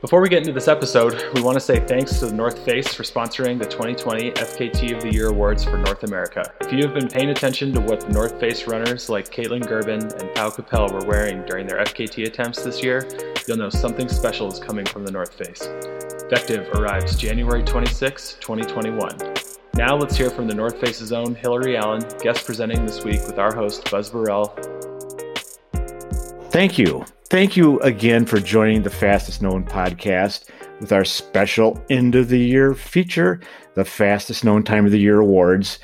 Before we get into this episode, we want to say thanks to the North Face for sponsoring the 2020 FKT of the Year Awards for North America. If you have been paying attention to what the North Face runners like Kaytlyn Gerbin and Pau Capell were wearing during their FKT attempts this year, you'll know something special is coming from the North Face. Vectiv arrives January 26, 2021. Now let's hear from the North Face's own Hillary Allen, guest presenting this week with our host Buzz Burrell. Thank you. Thank you again for joining the Fastest Known podcast with our special end of the year feature, the Fastest Known Time of the Year Awards.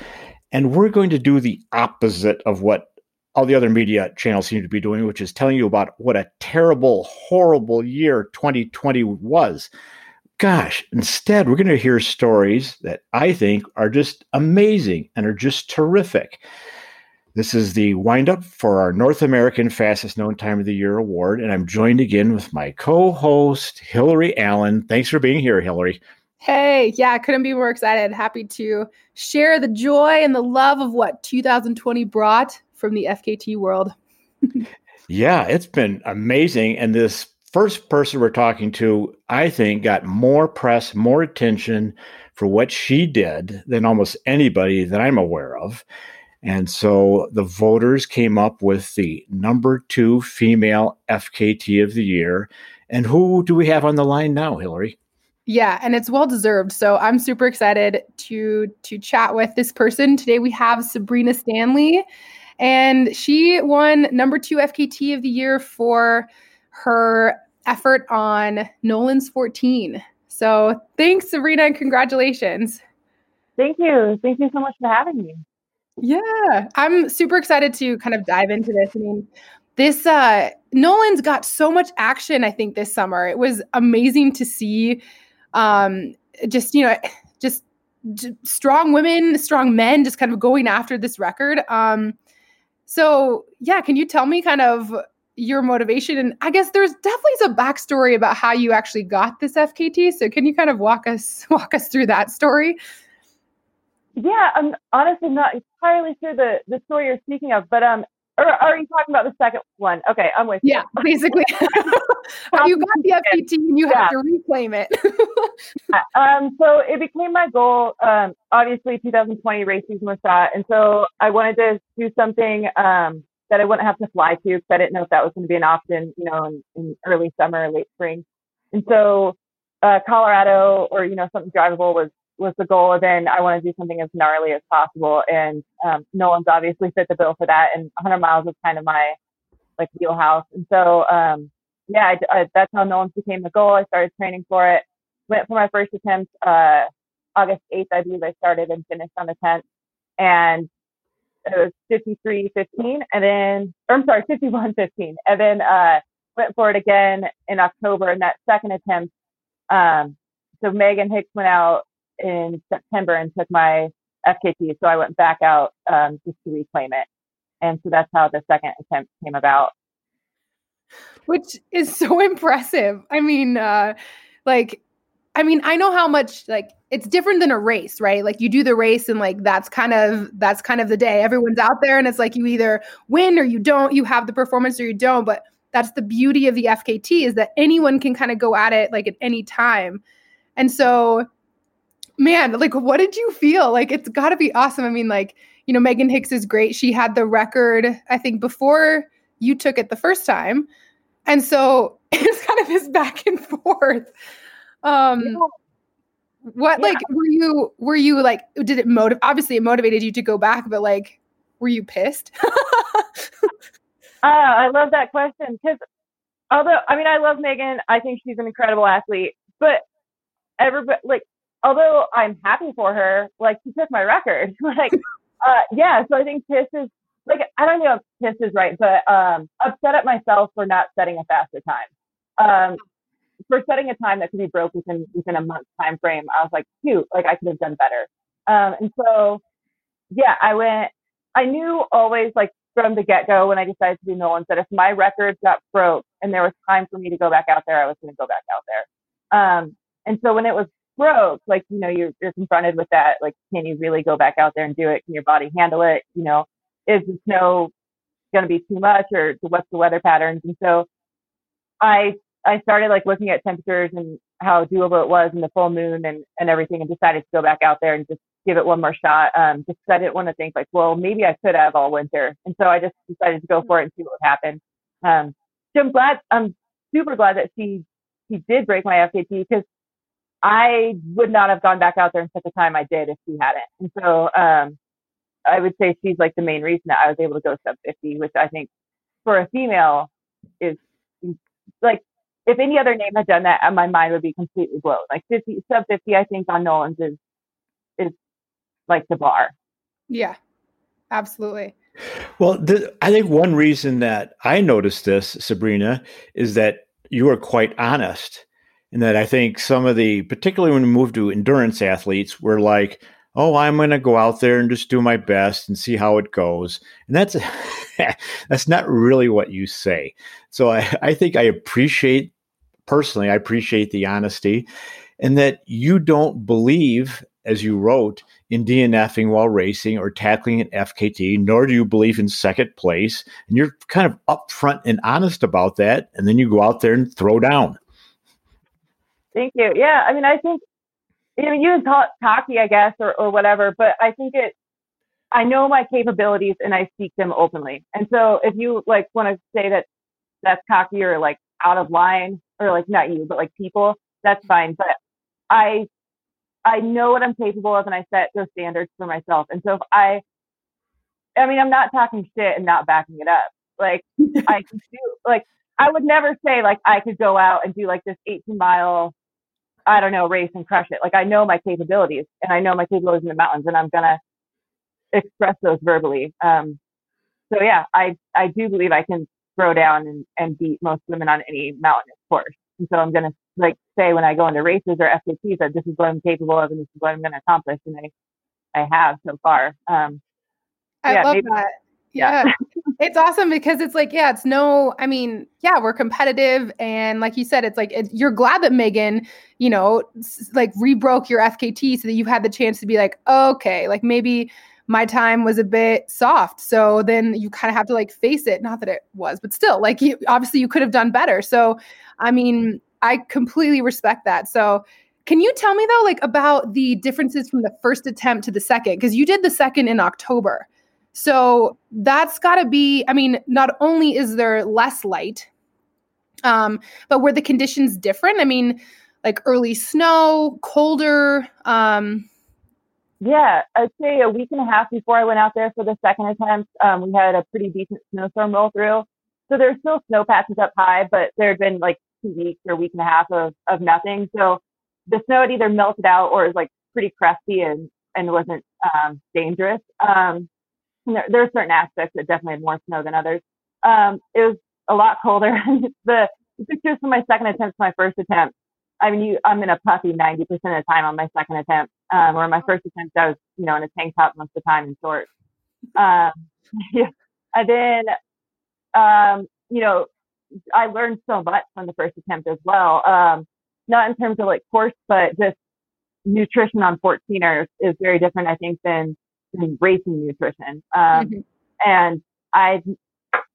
And we're going to do the opposite of what all the other media channels seem to be doing, which is telling you about what a terrible, horrible year 2020 was. Gosh, instead, we're going to hear stories that I think are just amazing and are just terrific. This is the windup for our North American Fastest Known Time of the Year award, and I'm joined again with my co-host Hillary Allen. Thanks for being here, Hillary. Hey, yeah, couldn't be more excited. Happy to share the joy and the love of what 2020 brought from the FKT world. yeah, it's been amazing, and this first person we're talking to, I think, got more press, more attention for what she did than almost anybody that I'm aware of. And so the voters came up with the number two female FKT of the year. And who do we have on the line now, Hillary? Yeah, and it's well deserved. So I'm super excited to to chat with this person today. We have Sabrina Stanley, and she won number two FKT of the year for her effort on Nolan's 14. So thanks, Sabrina, and congratulations. Thank you. Thank you so much for having me. Yeah, I'm super excited to kind of dive into this. I mean, this uh Nolan's got so much action I think this summer. It was amazing to see um just, you know, just strong women, strong men just kind of going after this record. Um so, yeah, can you tell me kind of your motivation and I guess there's definitely some backstory about how you actually got this FKT. So, can you kind of walk us walk us through that story? Yeah, I'm honestly not entirely sure the, the story you're speaking of, but um, or are you talking about the second one? Okay, I'm with yeah, you. Yeah, basically. you got the FKT and you yeah. have to reclaim it. um, so it became my goal. Um, obviously, 2020 race season was shot, and so I wanted to do something um that I wouldn't have to fly to because I didn't know if that was going to be an option, you know, in, in early summer or late spring. And so uh, Colorado or you know something drivable was was the goal. And then I want to do something as gnarly as possible. And um, Nolan's obviously fit the bill for that. And 100 miles was kind of my like wheelhouse. And so, um, yeah, I, I, that's how Nolan's became the goal. I started training for it. Went for my first attempt, uh, August 8th, I believe I started and finished on the 10th. And it was 53 15. And then, or I'm sorry, 51 15. And then, uh, went for it again in October. And that second attempt, um, so Megan Hicks went out in September and took my FKT. So I went back out um, just to reclaim it. And so that's how the second attempt came about. Which is so impressive. I mean, uh, like, I mean, I know how much like it's different than a race, right? Like you do the race and like that's kind of that's kind of the day. Everyone's out there and it's like you either win or you don't. You have the performance or you don't. But that's the beauty of the FKT is that anyone can kind of go at it like at any time. And so man, like what did you feel? Like it's got to be awesome. I mean, like, you know, Megan Hicks is great. She had the record, I think, before you took it the first time. And so it's kind of this back and forth. Um yeah. what yeah. like were you were you like did it motivate obviously it motivated you to go back, but like were you pissed? uh, I love that question because although I mean I love Megan, I think she's an incredible athlete, but everybody like although I'm happy for her, like she took my record. like, uh, yeah. So I think Piss is like I don't know if Piss is right, but um, upset at myself for not setting a faster time. Um, for setting a time that could be broke within within a month time frame, I was like, shoot, like I could have done better. Um, and so, yeah, I went. I knew always like from the get go when I decided to do Nolan's that if my record got broke and there was time for me to go back out there, I was going to go back out there. Um, and so when it was broke, like, you know, you're, you're confronted with that. Like, can you really go back out there and do it? Can your body handle it? You know, is the snow going to be too much or what's the weather patterns? And so I, I started like looking at temperatures and how doable it was and the full moon and, and everything and decided to go back out there and just give it one more shot. Um, just because I didn't want to think like, well, maybe I could have all winter. And so I just decided to go for it and see what would happen. Um, so I'm glad, I'm super glad that she, she did break my FKT because I would not have gone back out there in such a time I did if she hadn't. And so, um, I would say she's like the main reason that I was able to go sub 50, which I think for a female is like if any other name had done that, uh, my mind would be completely blown. Like 50, sub 50, I think on Nolan's is, is like the bar. Yeah, absolutely. Well, the, I think one reason that I noticed this, Sabrina, is that you are quite honest. And that I think some of the, particularly when we move to endurance athletes, were like, oh, I'm going to go out there and just do my best and see how it goes. And that's that's not really what you say. So I, I think I appreciate personally, I appreciate the honesty and that you don't believe, as you wrote, in DNFing while racing or tackling an FKT, nor do you believe in second place. And you're kind of upfront and honest about that. And then you go out there and throw down. Thank you. Yeah. I mean, I think, you know, you it cocky, I guess, or, or whatever, but I think it, I know my capabilities and I speak them openly. And so if you like want to say that that's cocky or like out of line or like not you, but like people, that's mm-hmm. fine. But I, I know what I'm capable of and I set those standards for myself. And so if I, I mean, I'm not talking shit and not backing it up. Like I can do, like, I would never say like I could go out and do like this 18 mile, I don't know, race and crush it. Like I know my capabilities and I know my capabilities in the mountains and I'm going to express those verbally. Um, so yeah, I, I do believe I can throw down and, and beat most women on any mountainous course. And so I'm going to like say when I go into races or FKTs that this is what I'm capable of and this is what I'm going to accomplish. And I, I have so far. Um, I yeah, love maybe, that. Yeah. it's awesome because it's like, yeah, it's no, I mean, yeah, we're competitive. And like you said, it's like, it, you're glad that Megan, you know, like rebroke your FKT so that you had the chance to be like, okay, like maybe my time was a bit soft. So then you kind of have to like face it. Not that it was, but still, like you, obviously you could have done better. So, I mean, I completely respect that. So, can you tell me though, like about the differences from the first attempt to the second? Because you did the second in October. So that's got to be, I mean, not only is there less light, um, but were the conditions different? I mean, like early snow, colder, um, yeah, I'd say a week and a half before I went out there for the second attempt, um, we had a pretty decent snowstorm roll through. So there's still snow patches up high, but there had been like two weeks or a week and a half of, of nothing. So the snow had either melted out or was like pretty crusty and, and wasn't um, dangerous. Um, there, there, are certain aspects that definitely had more snow than others. Um, it was a lot colder. the, pictures from my second attempt to my first attempt I mean, you, I'm in a puffy 90% of the time on my second attempt. Um, or my first attempt, I was, you know, in a tank top most of the time in shorts. Um, yeah. And then, um, you know, I learned so much from the first attempt as well. Um, not in terms of like course, but just nutrition on 14ers is very different, I think, than, racing nutrition. Um, mm-hmm. and I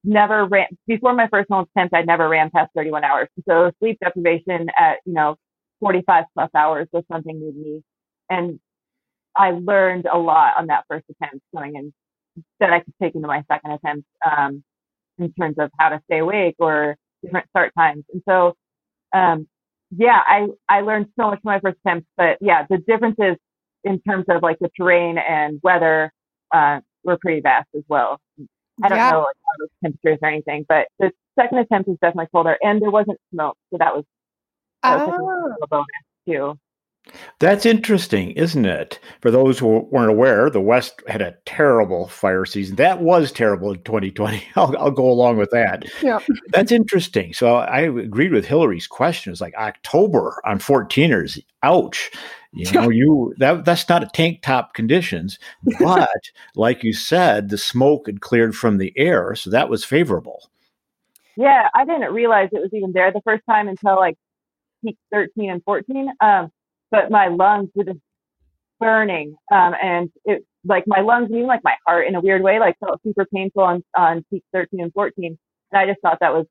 never ran before my first home attempt. I'd never ran past 31 hours. So sleep deprivation at you know 45 plus hours was something new to me, and I learned a lot on that first attempt going in that I could take into my second attempt um, in terms of how to stay awake or different start times. And so, um, yeah, I I learned so much from my first attempt. But yeah, the differences in terms of like the terrain and weather uh, were pretty vast as well. I don't yeah. know like, how those temperatures or anything, but the second attempt was definitely colder, and there wasn't smoke, so that was, that was oh. a bonus too. That's interesting, isn't it? For those who weren't aware, the West had a terrible fire season. That was terrible in 2020. I'll, I'll go along with that. Yeah. That's interesting. So I agreed with Hillary's question. It's like October on 14ers. Ouch. You know, you that that's not a tank top conditions, but like you said, the smoke had cleared from the air, so that was favorable. Yeah, I didn't realize it was even there the first time until like peak 13 and 14. Um, but my lungs were just burning, um, and it like my lungs, even like my heart, in a weird way, like felt super painful on on peak 13 and 14. And I just thought that was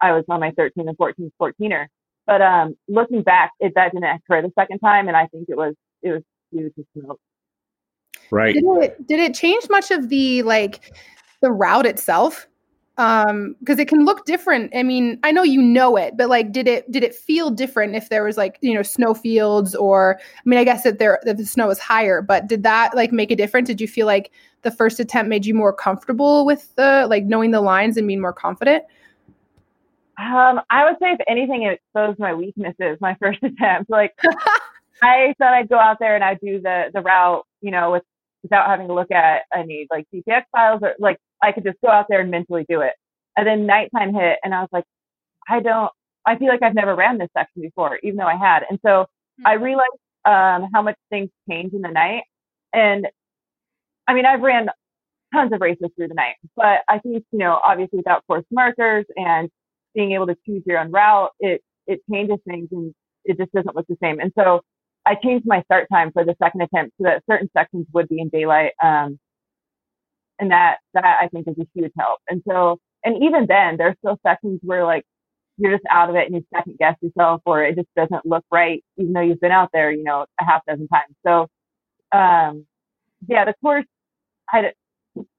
I was on my 13 and 14 14er. But um, looking back, it that didn't occur the second time, and I think it was it was due to smoke. Right. Did it did it change much of the like the route itself? Um, because it can look different. I mean, I know you know it, but like, did it did it feel different if there was like you know snow fields or I mean, I guess that there that the snow is higher, but did that like make a difference? Did you feel like the first attempt made you more comfortable with the like knowing the lines and being more confident? Um, I would say if anything, it exposed my weaknesses. My first attempt, like I thought I'd go out there and I'd do the the route, you know, with without having to look at any like GPX files or like I could just go out there and mentally do it. And then nighttime hit and I was like, I don't, I feel like I've never ran this section before, even though I had. And so mm-hmm. I realized um, how much things change in the night. And I mean, I've ran tons of races through the night, but I think, you know, obviously without course markers and being able to choose your own route, it, it changes things and it just doesn't look the same. And so I changed my start time for the second attempt so that certain sections would be in daylight. Um, and that, that I think is a huge help. And so, and even then there's still sections where like you're just out of it and you second guess yourself or it just doesn't look right, even though you've been out there, you know, a half dozen times. So, um, yeah, the course, I,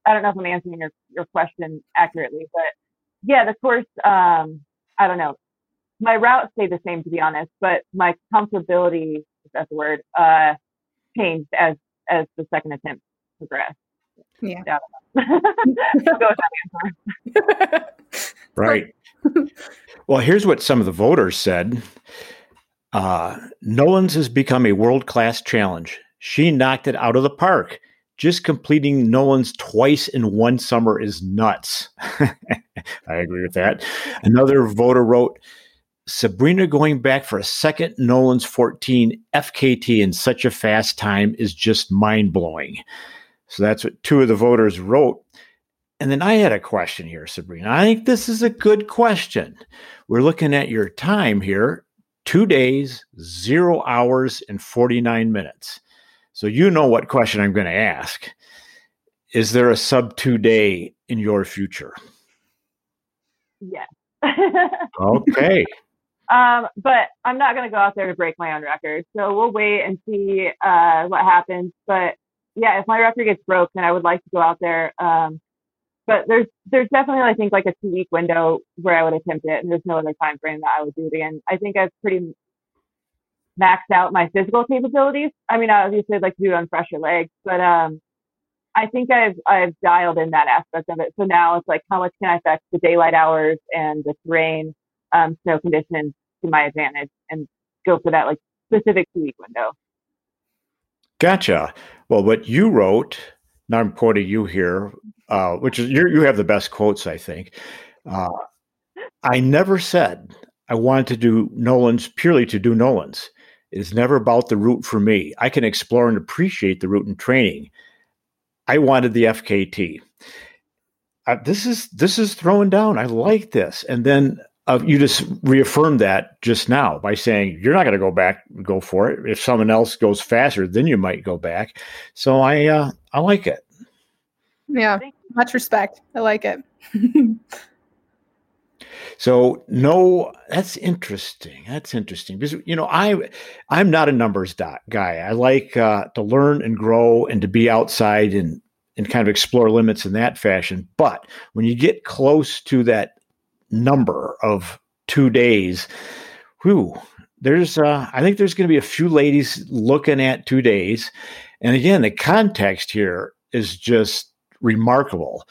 I don't know if I'm answering your, your question accurately, but yeah, the course, um, I don't know. My route stayed the same to be honest, but my comfortability, if that's the word, uh, changed as, as the second attempt progressed. Yeah. right. Well, here's what some of the voters said. Uh, Nolans has become a world class challenge. She knocked it out of the park. Just completing Nolans twice in one summer is nuts. I agree with that. Another voter wrote, Sabrina going back for a second Nolans 14 FKT in such a fast time is just mind blowing. So that's what two of the voters wrote. And then I had a question here, Sabrina. I think this is a good question. We're looking at your time here two days, zero hours, and 49 minutes. So you know what question I'm going to ask. Is there a sub two day in your future? Yes. okay. Um, but I'm not going to go out there to break my own record. So we'll wait and see uh, what happens. But yeah, if my record gets broken, I would like to go out there. Um, but there's there's definitely I think like a two week window where I would attempt it, and there's no other time frame that I would do it again. I think I've pretty maxed out my physical capabilities. I mean, obviously I'd like to do it on fresher legs, but um, I think I've I've dialed in that aspect of it. So now it's like how much can I affect the daylight hours and the terrain, um, snow conditions to my advantage, and go for that like specific two week window. Gotcha. Well, what you wrote, now I'm quoting you here, uh, which is you have the best quotes, I think. Uh, I never said I wanted to do Nolans purely to do Nolans. It is never about the route for me. I can explore and appreciate the route in training. I wanted the FKT. Uh, this is this is throwing down. I like this, and then uh, you just reaffirmed that just now by saying you're not going to go back go for it. If someone else goes faster, then you might go back. So I uh, I like it. Yeah, much respect. I like it. so no, that's interesting. That's interesting because you know I I'm not a numbers guy. I like uh, to learn and grow and to be outside and and kind of explore limits in that fashion. But when you get close to that number of two days, whew, there's uh, I think there's going to be a few ladies looking at two days, and again, the context here is just remarkable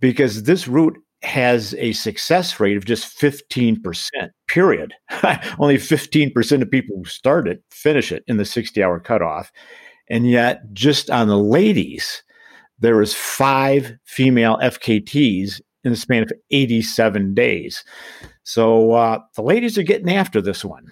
because this route has a success rate of just 15%, period. Only 15% of people who start it finish it in the 60 hour cutoff. And yet, just on the ladies, there was five female FKTs in the span of 87 days. So uh, the ladies are getting after this one.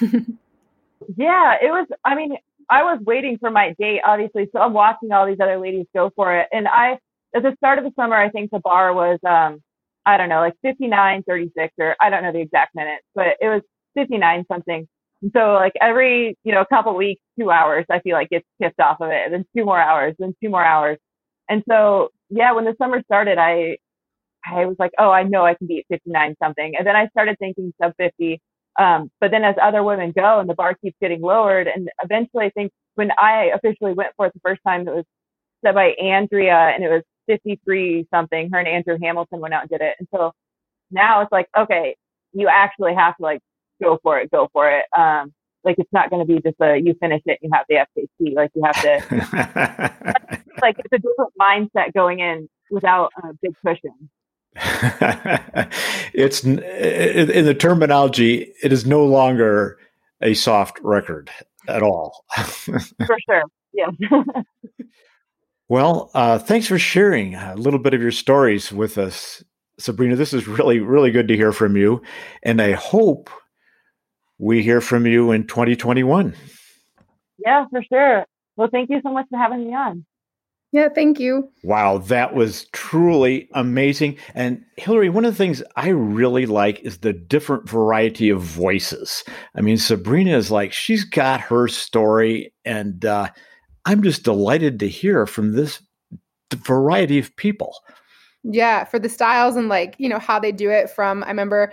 yeah, it was, I mean, I was waiting for my date, obviously. So I'm watching all these other ladies go for it. And I, at the start of the summer, I think the bar was, um, I don't know, like 59, 36, or I don't know the exact minutes, but it was 59 something. And so like every, you know, a couple weeks, two hours, I feel like gets tipped off of it, and then two more hours, then two more hours. And so, yeah, when the summer started, I, I was like, oh, I know I can beat 59 something. And then I started thinking sub 50. Um, but then as other women go and the bar keeps getting lowered, and eventually I think when I officially went for it the first time, it was set by Andrea and it was 53 something. Her and Andrew Hamilton went out and did it. And so now it's like, okay, you actually have to like go for it, go for it. Um, like it's not going to be just a you finish it, you have the FKT. Like you have to, like it's a different mindset going in without a big cushion. it's in the terminology, it is no longer a soft record at all. for sure. Yeah. Well, uh, thanks for sharing a little bit of your stories with us, Sabrina. This is really, really good to hear from you. And I hope we hear from you in 2021. Yeah, for sure. Well, thank you so much for having me on. Yeah, thank you. Wow, that was truly amazing. And Hillary, one of the things I really like is the different variety of voices. I mean, Sabrina is like, she's got her story, and uh, I'm just delighted to hear from this variety of people. Yeah, for the styles and like, you know, how they do it from, I remember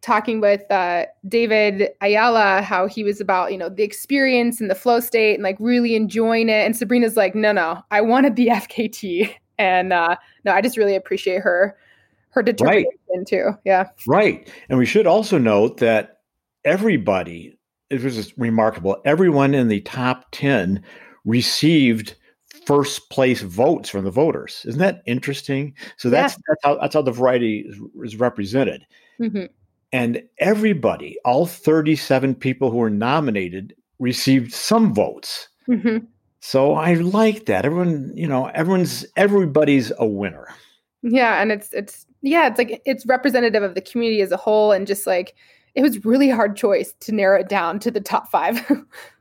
talking with uh, David Ayala how he was about you know the experience and the flow state and like really enjoying it. And Sabrina's like, no, no, I wanted the FKT, and uh, no, I just really appreciate her her determination right. too. Yeah, right. And we should also note that everybody it was just remarkable. Everyone in the top ten received first place votes from the voters. Isn't that interesting? So that's yeah. that's how that's how the variety is, is represented. Mm-hmm. And everybody, all 37 people who were nominated, received some votes. Mm-hmm. So I like that. Everyone, you know, everyone's everybody's a winner. Yeah, and it's it's yeah, it's like it's representative of the community as a whole, and just like it was really hard choice to narrow it down to the top five.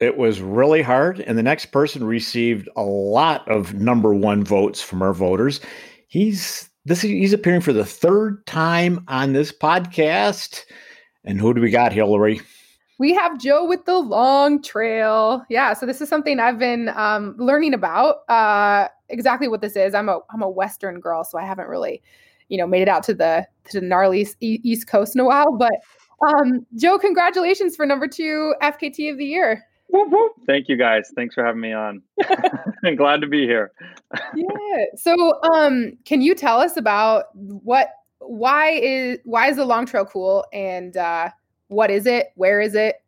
it was really hard, and the next person received a lot of number one votes from our voters. He's this he's appearing for the third time on this podcast. And who do we got, Hillary? We have Joe with the long trail. Yeah, so this is something I've been um, learning about. Uh, exactly what this is. I'm a I'm a Western girl, so I haven't really, you know, made it out to the to the gnarly East Coast in a while. But um, Joe, congratulations for number two FKT of the year. Thank you guys. Thanks for having me on. I'm glad to be here. yeah. So, um, can you tell us about what, why is, why is the long trail cool and, uh, what is it? Where is it?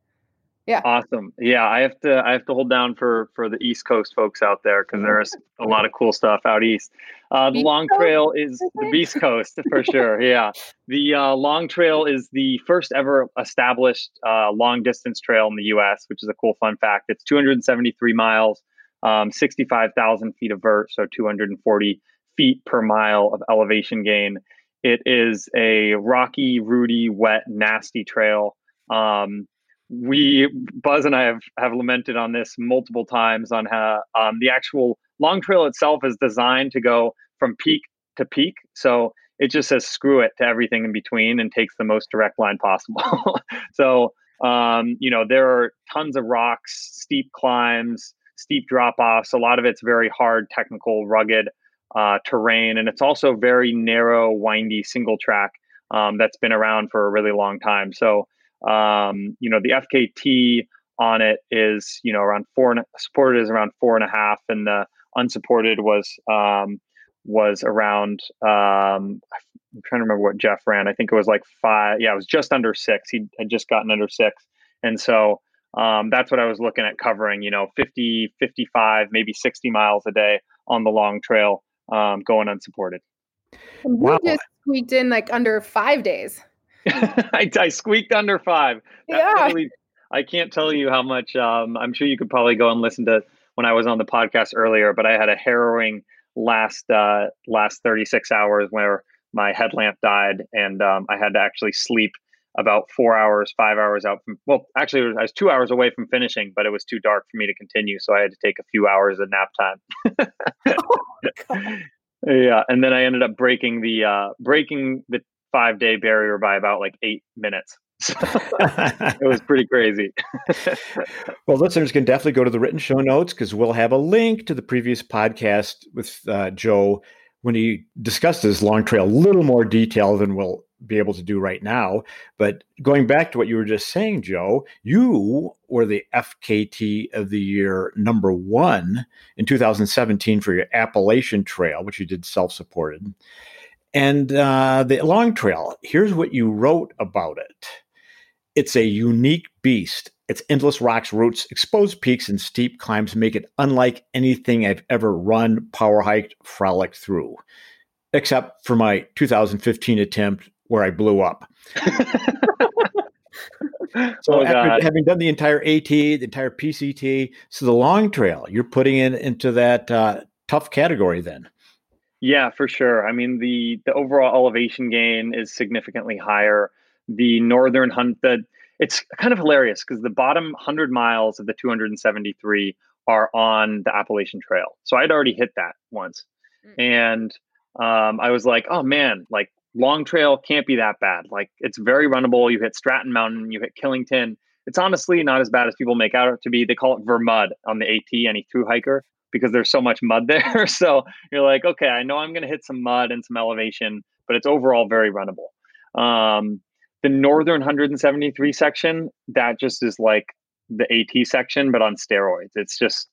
Yeah. Awesome. Yeah, I have to I have to hold down for for the East Coast folks out there because there's a lot of cool stuff out east. Uh, the Long Trail is the Beast Coast for sure. Yeah, the uh, Long Trail is the first ever established uh, long distance trail in the U.S., which is a cool fun fact. It's 273 miles, um, 65,000 feet of vert, so 240 feet per mile of elevation gain. It is a rocky, rooty, wet, nasty trail. Um, we Buzz and I have have lamented on this multiple times on how um, the actual long trail itself is designed to go from peak to peak. So it just says screw it to everything in between and takes the most direct line possible. so um, you know there are tons of rocks, steep climbs, steep drop offs. A lot of it's very hard, technical, rugged uh, terrain, and it's also very narrow, windy single track um, that's been around for a really long time. So um, you know, the FKT on it is, you know, around four and supported is around four and a half, and the unsupported was um, was around. Um, I'm trying to remember what Jeff ran. I think it was like five. Yeah, it was just under six. He had just gotten under six, and so um, that's what I was looking at covering. You know, 50, 55, maybe 60 miles a day on the long trail, um, going unsupported. And wow. just squeaked in like under five days. I, I, squeaked under five. yeah. I can't tell you how much. Um, I'm sure you could probably go and listen to when I was on the podcast earlier, but I had a harrowing last uh, last 36 hours where my headlamp died, and um, I had to actually sleep about four hours, five hours out from. Well, actually, I was two hours away from finishing, but it was too dark for me to continue, so I had to take a few hours of nap time. oh, yeah, and then I ended up breaking the uh, breaking the five day barrier by about like eight minutes. it was pretty crazy. well, listeners can definitely go to the written show notes because we'll have a link to the previous podcast with uh, Joe when he discussed his long trail a little more detail than we'll be able to do right now. But going back to what you were just saying, Joe, you were the FKT of the year number one in 2017 for your Appalachian Trail, which you did self supported. And uh, the long trail, here's what you wrote about it it's a unique beast. Its endless rocks, roots, exposed peaks, and steep climbs make it unlike anything I've ever run, power hiked, frolicked through, except for my 2015 attempt where I blew up. so oh, after having done the entire AT, the entire PCT, so the long trail, you're putting it into that uh, tough category then. Yeah, for sure. I mean, the the overall elevation gain is significantly higher. The northern hunt, the it's kind of hilarious because the bottom 100 miles of the 273 are on the Appalachian Trail. So I'd already hit that once, mm-hmm. and um, I was like, oh man, like long trail can't be that bad. Like it's very runnable. You hit Stratton Mountain, you hit Killington. It's honestly not as bad as people make out to be. They call it Vermud on the AT, any through hiker, because there's so much mud there. so you're like, okay, I know I'm going to hit some mud and some elevation, but it's overall very runnable. Um, the northern 173 section, that just is like the AT section, but on steroids. It's just,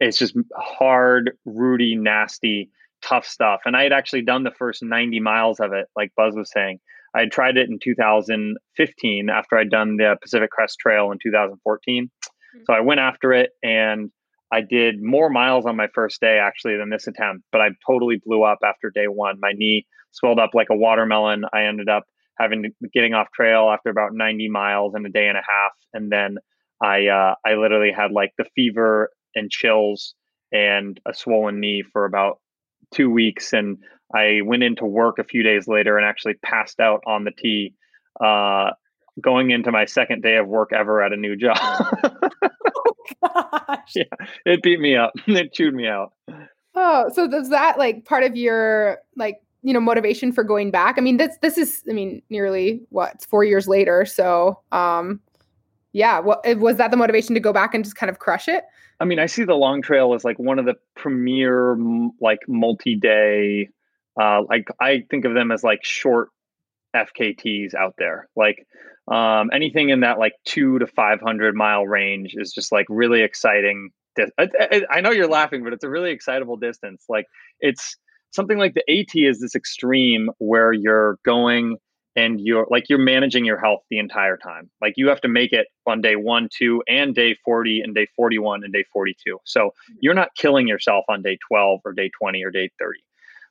it's just hard, rooty, nasty tough stuff. And I had actually done the first 90 miles of it, like Buzz was saying. I had tried it in 2015 after I'd done the Pacific Crest Trail in 2014. Mm-hmm. So I went after it and I did more miles on my first day actually than this attempt, but I totally blew up after day one. My knee swelled up like a watermelon. I ended up having to, getting off trail after about 90 miles in a day and a half, and then I uh, I literally had like the fever and chills and a swollen knee for about two weeks, and I went into work a few days later and actually passed out on the T, uh, going into my second day of work ever at a new job. gosh! Yeah, it beat me up. it chewed me out. Oh, so does that like part of your like you know motivation for going back? I mean, this this is I mean nearly what four years later. So um, yeah, what was that the motivation to go back and just kind of crush it? I mean, I see the long trail as like one of the premier like multi-day uh like I think of them as like short FKTs out there. Like um anything in that like 2 to 500 mile range is just like really exciting. I, I, I know you're laughing, but it's a really excitable distance. Like it's something like the AT is this extreme where you're going and you're like you're managing your health the entire time like you have to make it on day 1 2 and day 40 and day 41 and day 42 so mm-hmm. you're not killing yourself on day 12 or day 20 or day 30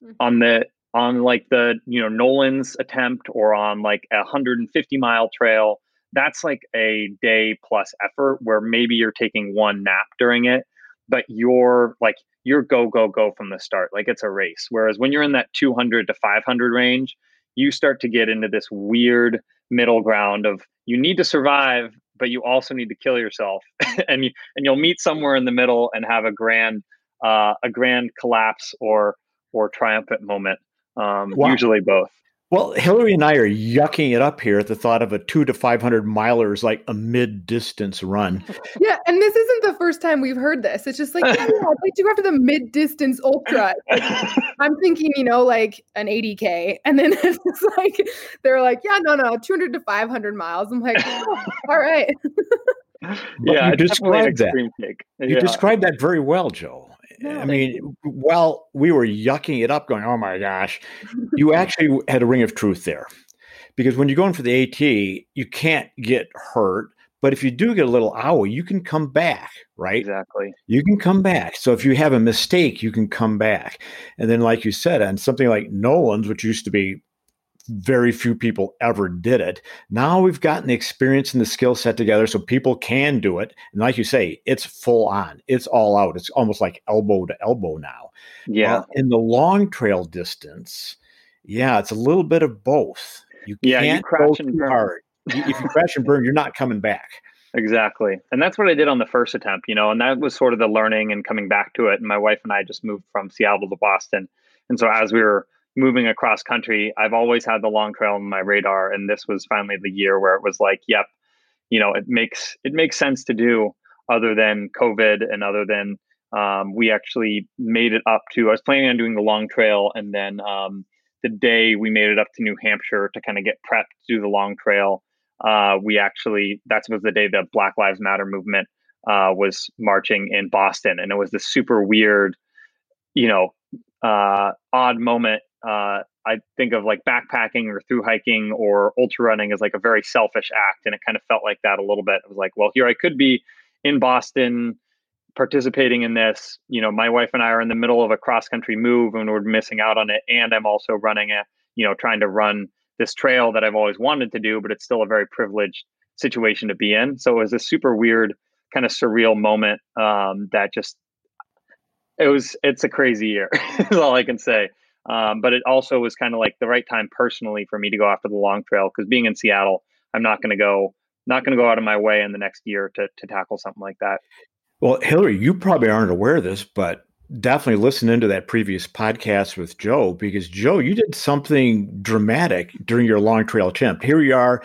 mm-hmm. on the on like the you know nolan's attempt or on like a 150 mile trail that's like a day plus effort where maybe you're taking one nap during it but you're like you're go go go from the start like it's a race. Whereas when you're in that 200 to 500 range you start to get into this weird middle ground of you need to survive but you also need to kill yourself and you and you'll meet somewhere in the middle and have a grand uh, a grand collapse or or triumphant moment um, wow. usually both well, Hillary and I are yucking it up here at the thought of a two to 500 milers like a mid distance run. Yeah. And this isn't the first time we've heard this. It's just like, yeah, I'd like to go after the mid distance ultra. Like, I'm thinking, you know, like an 80K. And then it's like, they're like, yeah, no, no, 200 to 500 miles. I'm like, oh, all right. yeah, you described that. Yeah. You described that very well, Joe. I mean, while we were yucking it up, going, "Oh my gosh," you actually had a ring of truth there, because when you're going for the AT, you can't get hurt. But if you do get a little owl, you can come back, right? Exactly. You can come back. So if you have a mistake, you can come back. And then, like you said, on something like Nolan's, which used to be very few people ever did it. Now we've gotten the experience and the skill set together so people can do it. And like you say, it's full on, it's all out. It's almost like elbow to elbow now. Yeah. Uh, in the long trail distance, yeah, it's a little bit of both. You yeah, can't you go too hard. if you crash and burn, you're not coming back. Exactly. And that's what I did on the first attempt, you know, and that was sort of the learning and coming back to it. And my wife and I just moved from Seattle to Boston. And so as we were moving across country, I've always had the long trail on my radar, and this was finally the year where it was like, yep, you know, it makes it makes sense to do, other than COVID and other than um, we actually made it up to. I was planning on doing the long trail, and then um, the day we made it up to New Hampshire to kind of get prepped to do the long trail, uh, we actually that was the day the Black Lives Matter movement uh, was marching in Boston, and it was this super weird, you know, uh, odd moment. Uh, I think of like backpacking or through hiking or ultra running as like a very selfish act, and it kind of felt like that a little bit. It was like, well, here I could be in Boston participating in this. You know, my wife and I are in the middle of a cross country move, and we're missing out on it. And I'm also running a, you know, trying to run this trail that I've always wanted to do, but it's still a very privileged situation to be in. So it was a super weird, kind of surreal moment um, that just it was it's a crazy year is all i can say um, but it also was kind of like the right time personally for me to go after the long trail because being in seattle i'm not going to go not going to go out of my way in the next year to, to tackle something like that. Well hillary you probably aren't aware of this but definitely listen into that previous podcast with joe because joe you did something dramatic during your long trail attempt here you are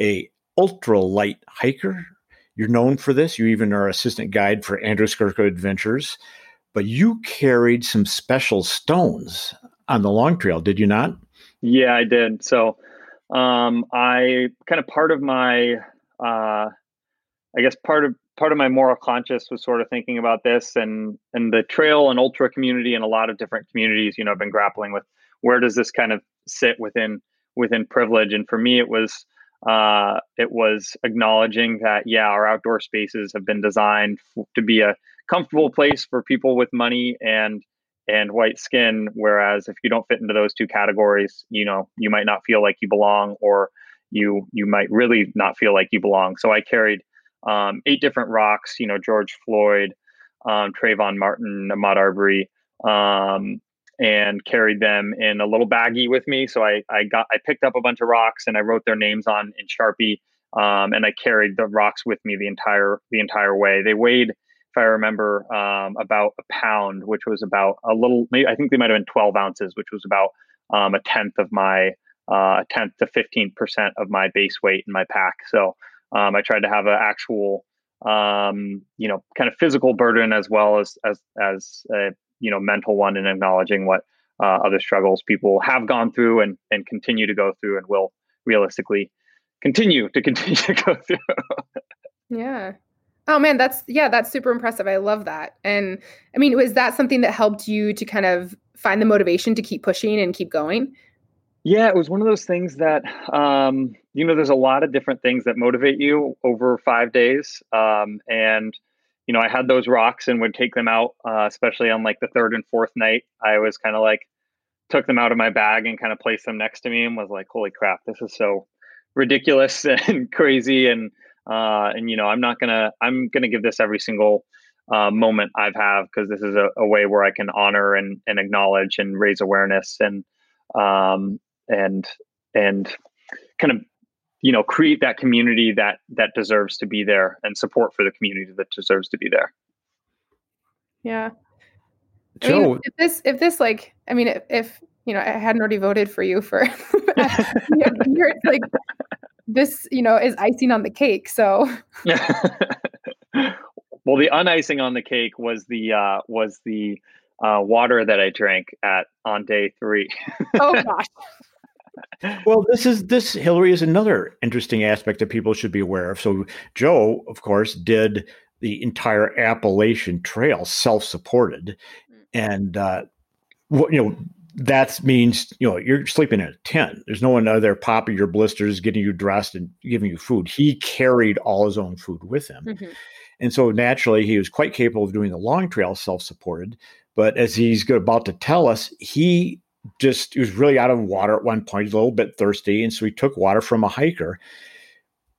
a ultra light hiker. You're known for this. You even are assistant guide for andrew skurka adventures but you carried some special stones on the long trail, did you not? Yeah, I did. So, um, I kind of part of my, uh, I guess part of part of my moral conscience was sort of thinking about this, and and the trail and ultra community and a lot of different communities, you know, have been grappling with where does this kind of sit within within privilege, and for me, it was uh, it was acknowledging that yeah, our outdoor spaces have been designed f- to be a comfortable place for people with money and and white skin whereas if you don't fit into those two categories you know you might not feel like you belong or you you might really not feel like you belong. So i carried um, eight different rocks you know george floyd um, trayvon martin ahmaud arbery um, and carried them in a little baggie with me. So i i got i picked up a bunch of rocks and i wrote their names on in sharpie um, and i carried the rocks with me the entire the entire way. They weighed if I remember, um, about a pound, which was about a little. Maybe, I think they might have been 12 ounces, which was about um, a tenth of my uh, a tenth to 15 percent of my base weight in my pack. So um, I tried to have an actual, um, you know, kind of physical burden as well as as as a you know mental one, and acknowledging what uh, other struggles people have gone through and and continue to go through, and will realistically continue to continue to go through. yeah Oh man, that's yeah, that's super impressive. I love that. And I mean, was that something that helped you to kind of find the motivation to keep pushing and keep going? Yeah, it was one of those things that um, you know, there's a lot of different things that motivate you over five days. Um, and you know, I had those rocks and would take them out, uh, especially on like the third and fourth night. I was kind of like took them out of my bag and kind of placed them next to me and was like, "Holy crap, this is so ridiculous and crazy." And uh, and you know, I'm not gonna I'm gonna give this every single uh, moment I've have because this is a, a, way where I can honor and and acknowledge and raise awareness and um, and and kind of you know create that community that that deserves to be there and support for the community that deserves to be there. Yeah. I mean, if this if this like I mean if, if you know I hadn't already voted for you for you're like this, you know, is icing on the cake. So well, the unicing on the cake was the uh was the uh, water that I drank at on day three. oh gosh. well, this is this Hillary is another interesting aspect that people should be aware of. So Joe, of course, did the entire Appalachian Trail self-supported, mm. and uh, what you know that means you know you're sleeping in a tent. There's no one out there popping your blisters, getting you dressed, and giving you food. He carried all his own food with him, mm-hmm. and so naturally he was quite capable of doing the long trail self-supported. But as he's about to tell us, he just he was really out of water at one point, a little bit thirsty, and so he took water from a hiker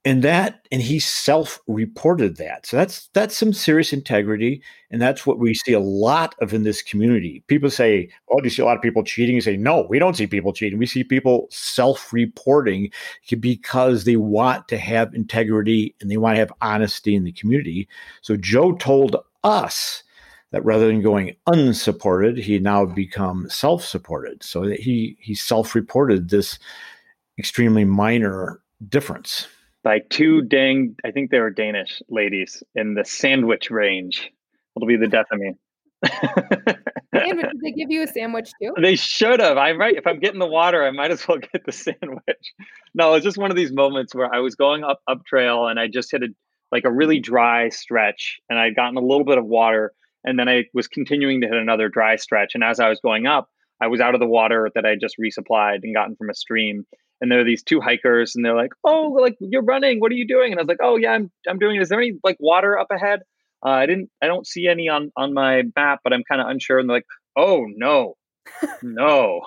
and that and he self-reported that. So that's that's some serious integrity and that's what we see a lot of in this community. People say oh do you see a lot of people cheating? You say no we don't see people cheating. We see people self-reporting because they want to have integrity and they want to have honesty in the community. So joe told us that rather than going unsupported he now become self-supported. So that he he self-reported this extremely minor difference by two dang, I think they were Danish ladies in the sandwich range. It'll be the death of me. And did they give you a sandwich too? They should have. I'm right. If I'm getting the water, I might as well get the sandwich. No, it's just one of these moments where I was going up up trail and I just hit a like a really dry stretch and I'd gotten a little bit of water and then I was continuing to hit another dry stretch. And as I was going up, I was out of the water that I just resupplied and gotten from a stream. And there are these two hikers and they're like, "Oh, like you're running. What are you doing?" And I was like, "Oh yeah, I'm I'm doing. Is there any like water up ahead?" Uh, I didn't. I don't see any on on my map, but I'm kind of unsure. And they're like, "Oh no, no,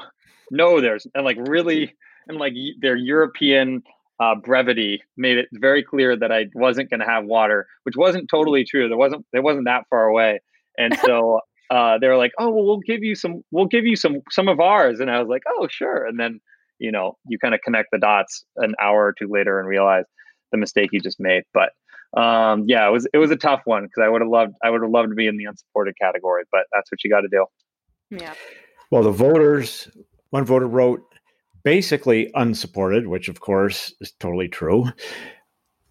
no." There's and like really and like their European uh, brevity made it very clear that I wasn't going to have water, which wasn't totally true. There wasn't. It wasn't that far away, and so uh, they were like, "Oh, well, we'll give you some. We'll give you some some of ours." And I was like, "Oh, sure." And then you know you kind of connect the dots an hour or two later and realize the mistake you just made, but um, yeah, it was it was a tough one because I would have loved I would have loved to be in the unsupported category, but that's what you got to do. Yeah. Well, the voters, one voter wrote basically unsupported, which of course is totally true.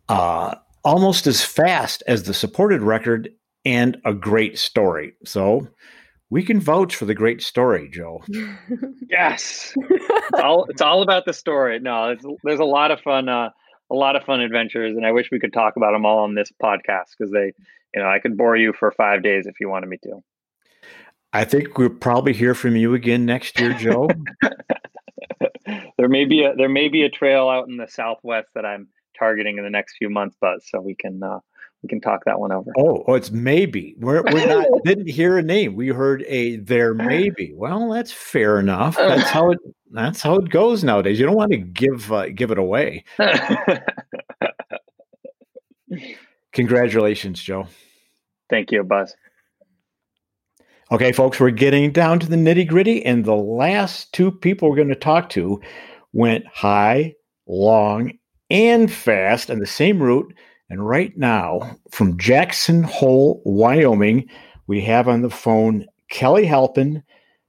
Uh, almost as fast as the supported record and a great story. So we can vouch for the great story, Joe. yes, it's all it's all about the story. No, there's a lot of fun. Uh, a lot of fun adventures, and I wish we could talk about them all on this podcast because they, you know, I could bore you for five days if you wanted me to. I think we'll probably hear from you again next year, Joe. there may be a there may be a trail out in the southwest that I'm targeting in the next few months, but so we can uh, we can talk that one over. Oh, oh it's maybe. We're, we're not didn't hear a name. We heard a there maybe. Well, that's fair enough. That's how it that's how it goes nowadays. You don't want to give uh, give it away. Congratulations, Joe. Thank you, Buzz. Okay, folks, we're getting down to the nitty gritty, and the last two people we're going to talk to went high, long, and fast on the same route and right now, from Jackson Hole, Wyoming, we have on the phone Kelly Halpin,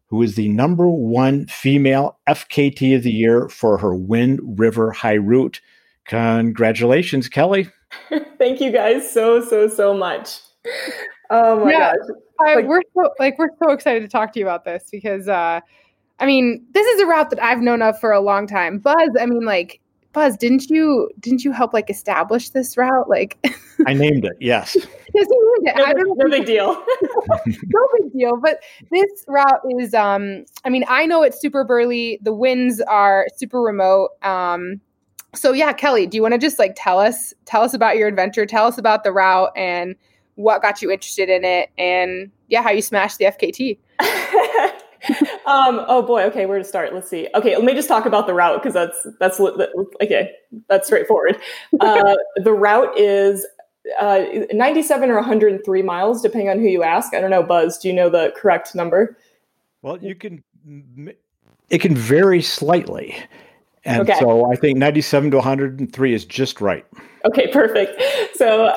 who is the number one female FKT of the year for her Wind River High Route. Congratulations, Kelly. Thank you guys so, so, so much. Oh my yeah, gosh. I, like, we're so like we're so excited to talk to you about this because uh I mean, this is a route that I've known of for a long time. Buzz, I mean, like Buzz, didn't you didn't you help like establish this route? Like I named it, yes. yes, you named it. No, I don't no big deal. no big deal. But this route is um I mean, I know it's super burly. The winds are super remote. Um so yeah, Kelly, do you want to just like tell us tell us about your adventure, tell us about the route and what got you interested in it and yeah, how you smashed the FKT. um, oh boy. Okay, where to start? Let's see. Okay, let me just talk about the route because that's that's okay. That's straightforward. Uh, the route is uh, 97 or 103 miles, depending on who you ask. I don't know, Buzz. Do you know the correct number? Well, you can. It can vary slightly. And okay. so I think 97 to 103 is just right. Okay, perfect. So,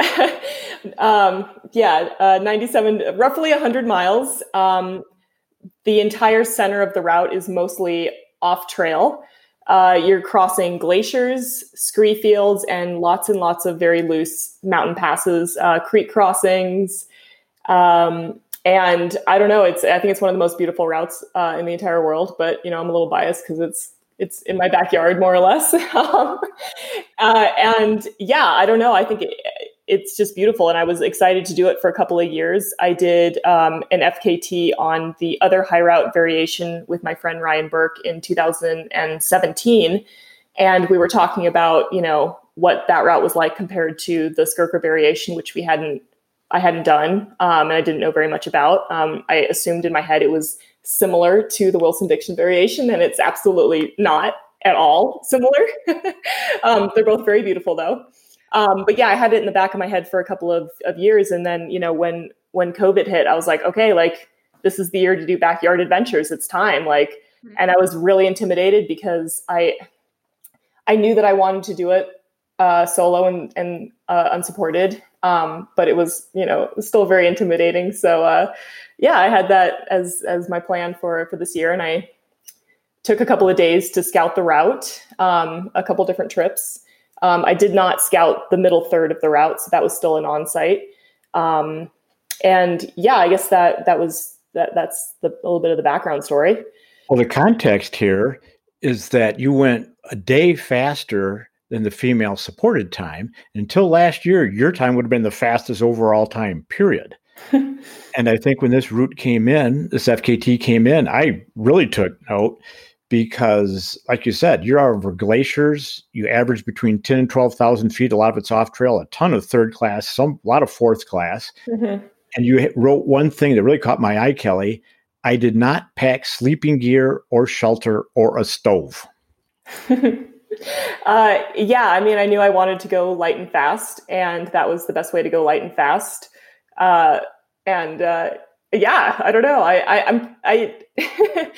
um, yeah, uh, 97, roughly 100 miles. Um, the entire center of the route is mostly off trail. Uh, you're crossing glaciers, scree fields, and lots and lots of very loose mountain passes, uh, creek crossings. Um, and I don't know, it's I think it's one of the most beautiful routes uh, in the entire world. But you know, I'm a little biased because it's it's in my backyard more or less. um, uh, and yeah, I don't know. I think it, it's just beautiful. And I was excited to do it for a couple of years. I did um, an FKT on the other high route variation with my friend Ryan Burke in 2017. And we were talking about, you know, what that route was like compared to the Skurka variation, which we hadn't, I hadn't done, um, and I didn't know very much about. Um, I assumed in my head it was similar to the Wilson Dixon variation, and it's absolutely not at all similar. Um, they're both very beautiful, though. Um, but yeah, I had it in the back of my head for a couple of, of years. And then, you know, when, when COVID hit, I was like, okay, like this is the year to do backyard adventures. It's time. Like, mm-hmm. and I was really intimidated because I, I knew that I wanted to do it uh, solo and, and uh, unsupported. Um, but it was, you know, was still very intimidating. So, uh, yeah, I had that as, as my plan for, for this year. And I took a couple of days to scout the route, um, a couple different trips. Um, I did not scout the middle third of the route, so that was still an on-site. Um, and yeah, I guess that that was that that's the, a little bit of the background story. Well, the context here is that you went a day faster than the female supported time. Until last year, your time would have been the fastest overall time, period. and I think when this route came in, this FKT came in, I really took note because, like you said, you're over glaciers. You average between 10 and 12,000 feet. A lot of it's off trail, a ton of third class, some, a lot of fourth class. Mm-hmm. And you wrote one thing that really caught my eye, Kelly. I did not pack sleeping gear or shelter or a stove. uh, yeah, I mean, I knew I wanted to go light and fast, and that was the best way to go light and fast. Uh, and uh, yeah, I don't know. I, I I'm I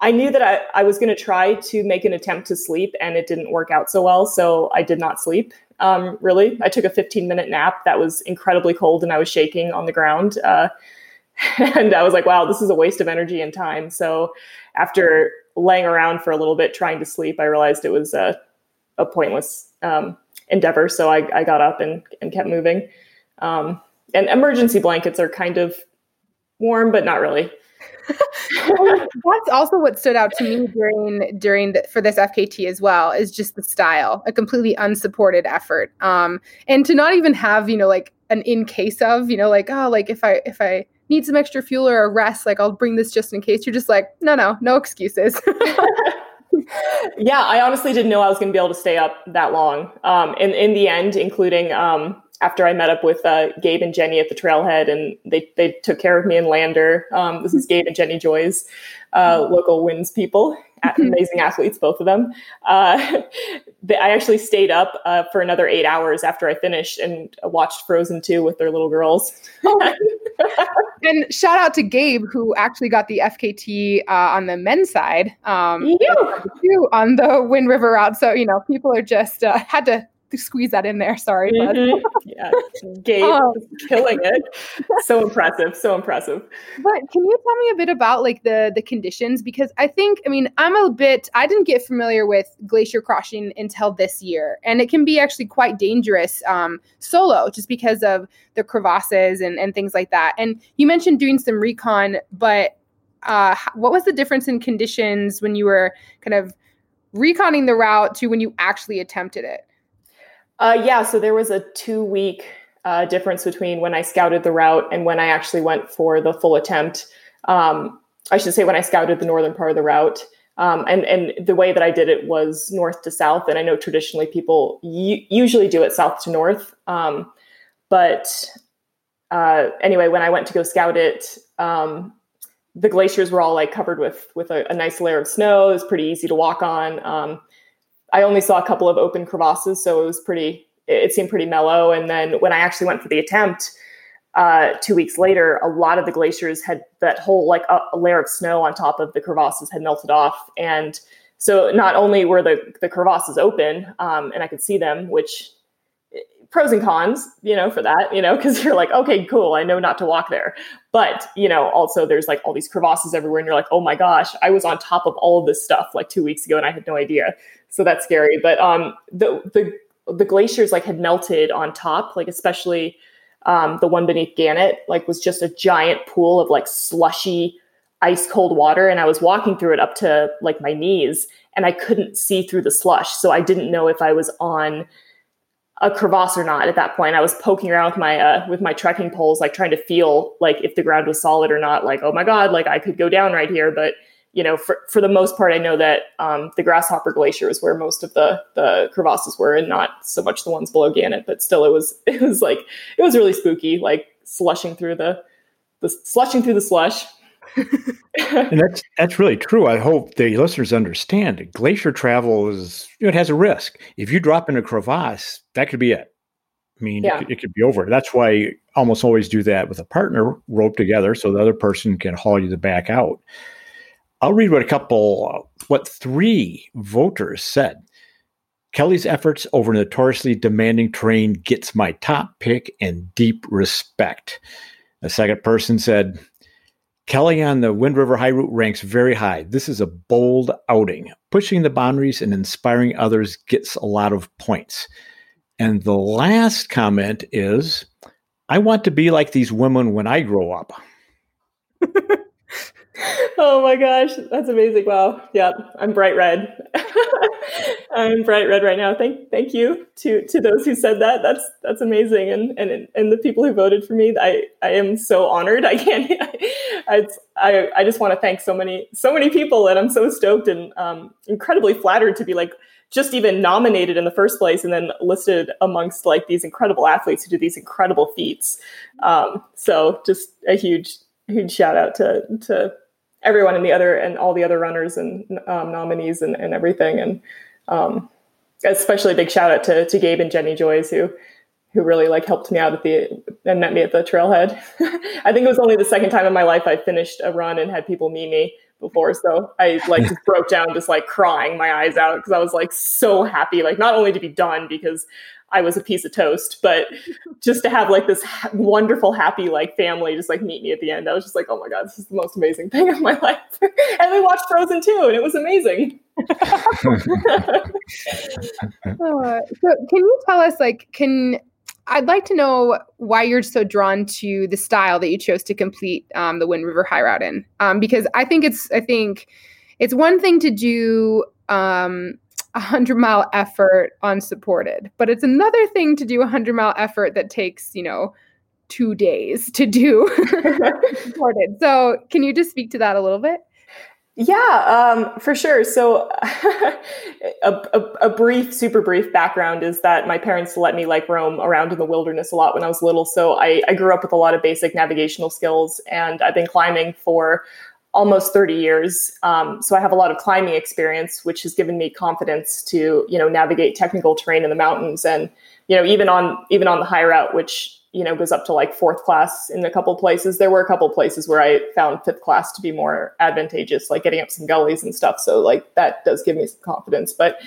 I knew that I, I was going to try to make an attempt to sleep, and it didn't work out so well. So I did not sleep. Um, really, I took a 15 minute nap that was incredibly cold, and I was shaking on the ground. Uh, and I was like, wow, this is a waste of energy and time. So after laying around for a little bit trying to sleep, I realized it was a, a pointless um, endeavor. So I, I, got up and, and kept moving. Um, and emergency blankets are kind of warm, but not really. That's also what stood out to me during during the, for this FKT as well is just the style, a completely unsupported effort, um, and to not even have you know like an in case of you know like oh like if I if I need some extra fuel or a rest, like I'll bring this just in case. You're just like, no, no, no excuses. yeah, I honestly didn't know I was going to be able to stay up that long. Um, in in the end, including um, after I met up with uh, Gabe and Jenny at the trailhead, and they they took care of me in Lander. Um, this is Gabe and Jenny Joyce uh, local WINS people, amazing athletes, both of them. Uh, they, I actually stayed up uh, for another eight hours after I finished and watched Frozen 2 with their little girls. and shout out to Gabe, who actually got the FKT uh, on the men's side um, on the Wind River route. So, you know, people are just uh, had to squeeze that in there. Sorry, mm-hmm. yeah, Gabe um, killing it. So impressive, so impressive. But can you tell me a bit about like the the conditions? Because I think, I mean, I'm a bit. I didn't get familiar with glacier crossing until this year, and it can be actually quite dangerous um, solo, just because of the crevasses and and things like that. And you mentioned doing some recon, but uh, what was the difference in conditions when you were kind of reconning the route to when you actually attempted it? Uh, yeah, so there was a two week uh, difference between when I scouted the route and when I actually went for the full attempt. Um, I should say when I scouted the northern part of the route. Um, and and the way that I did it was north to south, and I know traditionally people usually do it south to north. Um, but uh, anyway, when I went to go scout it, um, the glaciers were all like covered with with a, a, nice layer of snow. It was pretty easy to walk on. I only saw a couple of open crevasses, so it was pretty. It seemed pretty mellow. And then when I actually went for the attempt uh, two weeks later, a lot of the glaciers had that whole like a layer of snow on top of the crevasses had melted off, and so not only were the the crevasses open um, and I could see them, which pros and cons, you know, for that, you know, because you're like, okay, cool, I know not to walk there. But, you know, also there's like all these crevasses everywhere, and you're like, oh my gosh, I was on top of all of this stuff like two weeks ago and I had no idea so that's scary. But um, the the the glaciers like had melted on top, like especially um, the one beneath Gannett, like was just a giant pool of like slushy, ice cold water, and I was walking through it up to like my knees, and I couldn't see through the slush, so I didn't know if I was on a crevasse or not at that point. I was poking around with my uh, with my trekking poles, like trying to feel like if the ground was solid or not. Like, oh my god, like I could go down right here, but you know, for, for the most part, I know that um, the Grasshopper Glacier is where most of the the crevasses were, and not so much the ones below Gannett. But still, it was it was like it was really spooky, like slushing through the the slushing through the slush. And that's that's really true. I hope the listeners understand. Glacier travel is you know, it has a risk. If you drop in a crevasse, that could be it. I mean, yeah. it, could, it, could be over. That's why I almost always do that with a partner, rope together, so the other person can haul you the back out. I'll read what a couple, what three voters said. Kelly's efforts over notoriously demanding terrain gets my top pick and deep respect. A second person said, Kelly on the Wind River High Route ranks very high. This is a bold outing. Pushing the boundaries and inspiring others gets a lot of points. And the last comment is I want to be like these women when I grow up. oh my gosh, that's amazing! Wow, yeah, I'm bright red. I'm bright red right now. Thank, thank you to to those who said that. That's that's amazing, and and and the people who voted for me. I I am so honored. I can't. I I, I just want to thank so many so many people, and I'm so stoked and um, incredibly flattered to be like just even nominated in the first place and then listed amongst like these incredible athletes who do these incredible feats. Um, so just a huge huge shout out to to everyone and the other and all the other runners and um, nominees and, and everything. And um, especially a big shout out to, to Gabe and Jenny Joyce who who really like helped me out at the and met me at the trailhead. I think it was only the second time in my life I finished a run and had people meet me before. So I like just broke down, just like crying my eyes out because I was like so happy, like not only to be done because I was a piece of toast, but just to have like this ha- wonderful, happy like family just like meet me at the end. I was just like, oh my god, this is the most amazing thing of my life. and we watched Frozen 2, and it was amazing. so, can you tell us, like, can I'd like to know why you're so drawn to the style that you chose to complete um, the Wind River High Route in, um, because I think it's I think it's one thing to do um, a hundred mile effort unsupported, but it's another thing to do a hundred mile effort that takes you know two days to do supported. So, can you just speak to that a little bit? Yeah, um, for sure. So, a, a, a, brief, super brief background is that my parents let me like roam around in the wilderness a lot when I was little. So, I, I grew up with a lot of basic navigational skills, and I've been climbing for almost 30 years. Um, so, I have a lot of climbing experience, which has given me confidence to you know navigate technical terrain in the mountains, and you know even on even on the high route, which you know goes up to like fourth class in a couple places. There were a couple places where i found fifth class to be more advantageous like getting up some gullies and stuff. So like that does give me some confidence. But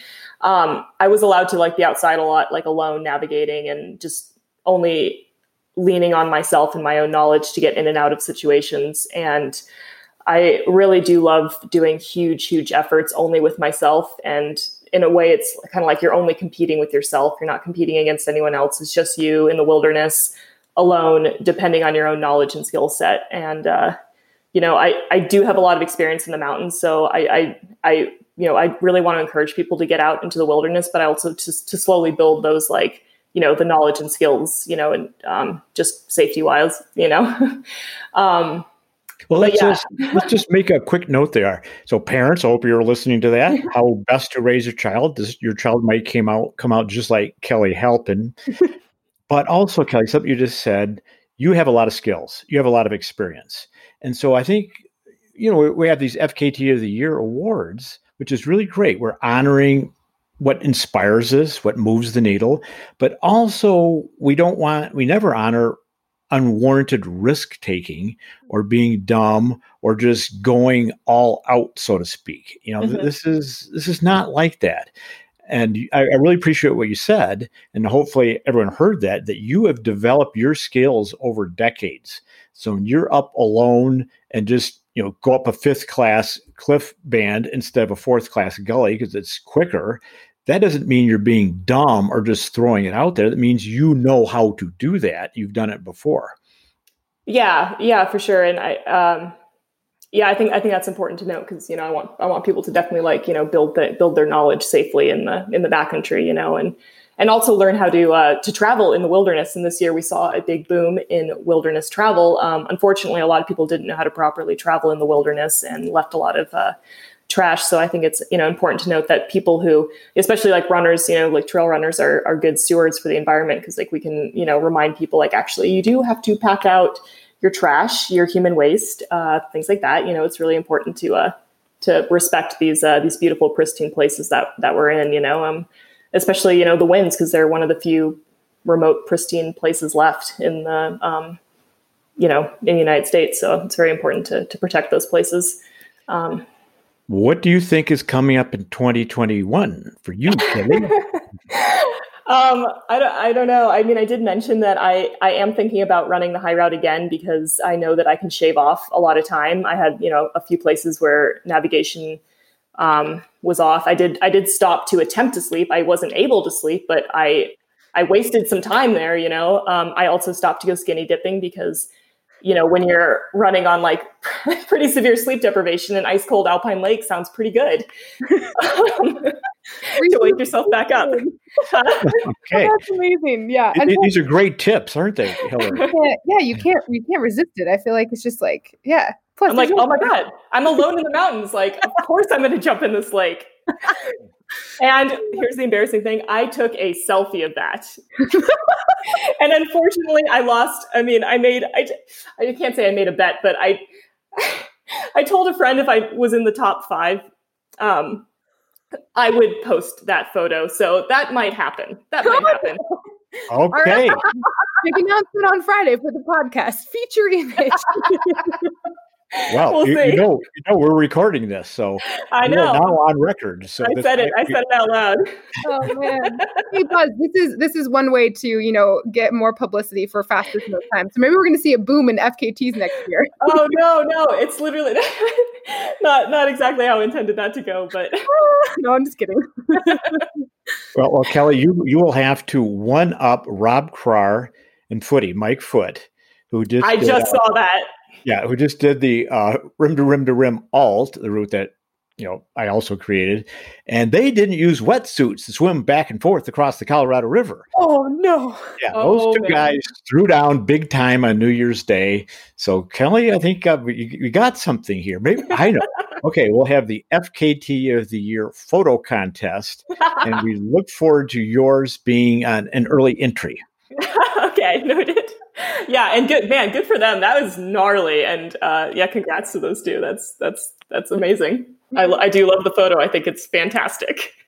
um, i was allowed to like be outside a lot like alone navigating and just only leaning on myself and my own knowledge to get in and out of situations. And i really do love doing huge huge efforts only with myself. And in a way it's kind of like you're only competing with yourself. You're not competing against anyone else. It's just you in the wilderness alone depending on your own knowledge and skill set. And uh, you know I, I do have a lot of experience in the mountains. So I, I, I you know i really want to encourage people to get out into the wilderness but i also to, to slowly build those like you know the knowledge and skills you know and um, just safety wise you know? Um, well, let's yeah. just let's just make a quick note there. So, parents, I hope you're listening to that. How best to raise a child? This, your child might came out come out just like Kelly Halpin, but also Kelly, something you just said. You have a lot of skills. You have a lot of experience, and so I think you know we, we have these FKT of the Year awards, which is really great. We're honoring what inspires us, what moves the needle, but also we don't want we never honor unwarranted risk taking or being dumb or just going all out so to speak. You know mm-hmm. this is this is not like that. And I, I, really appreciate what you said and hopefully everyone heard that that you have developed your skills over decades. So when you're up alone and just you know go up a fifth class cliff band instead of a fourth class gully because it's quicker that doesn't mean you're being dumb or just throwing it out there. That means you know how to do that. You've done it before. Yeah, yeah, for sure. And I, um, yeah, I think I think that's important to note because you know I want I want people to definitely like you know build the, build their knowledge safely in the in the backcountry, you know, and and also learn how to uh, to travel in the wilderness. And this year we saw a big boom in wilderness travel. Um, unfortunately, a lot of people didn't know how to properly travel in the wilderness and left a lot of uh, trash. So I think it's you know important to note that people who, especially like runners, you know, like trail runners, are are good stewards for the environment because like we can you know remind people like actually you do have to pack out your trash, your human waste, uh, things like that. You know, it's really important to uh, to respect these uh, these beautiful pristine places that that we're in. You know, um, especially you know the winds because they're one of the few remote pristine places left in the um, you know in the United States. So it's very important to to protect those places. Um, what do you think is coming up in 2021 for you, Kelly? um, I don't, I don't know. I mean, I did mention that I, I am thinking about running the high route again because I know that I can shave off a lot of time. I had, you know, a few places where navigation um, was off. I did, I did stop to attempt to sleep. I wasn't able to sleep, but I, I wasted some time there. You know, um, I also stopped to go skinny dipping because you know, when you're running on like pretty severe sleep deprivation, an ice cold alpine lake sounds pretty good. um, to wake yourself back up. okay, oh, that's amazing. Yeah, and these are great tips, aren't they, Hillary? Yeah, yeah, you can't you can't resist it. I feel like it's just like yeah. Plus, I'm like, oh my god, I'm alone in the mountains. Like, of course I'm going to jump in this lake. And here's the embarrassing thing I took a selfie of that. and unfortunately, I lost. I mean, I made, I, I can't say I made a bet, but I, I told a friend if I was in the top five, um, I would post that photo. So that might happen. That might happen. Okay. Big announcement on Friday for the podcast. Feature image. Well, we'll you, you, know, you know, we're recording this, so I know now on record. So I said it. I said it out loud. Oh man, hey Buzz, this is this is one way to you know get more publicity for fastest no time. So maybe we're going to see a boom in FKTs next year. oh no, no, it's literally not not exactly how I intended that to go, but no, I'm just kidding. well, well, Kelly, you you will have to one up Rob Krar and Footy Mike Foote, who just I just uh, saw that yeah, who just did the uh, rim to rim to rim alt, the route that you know I also created, and they didn't use wetsuits to swim back and forth across the Colorado River. Oh no! Yeah, oh, those two man. guys threw down big time on New Year's Day. So Kelly, I think uh, we, got something here. Maybe I know. okay, we'll have the FKT of the Year photo contest, and we look forward to yours being an, an early entry. okay, noted yeah, and good man, good for them. That was gnarly, and uh, yeah, congrats to those two. That's that's that's amazing. I, I do love the photo. I think it's fantastic.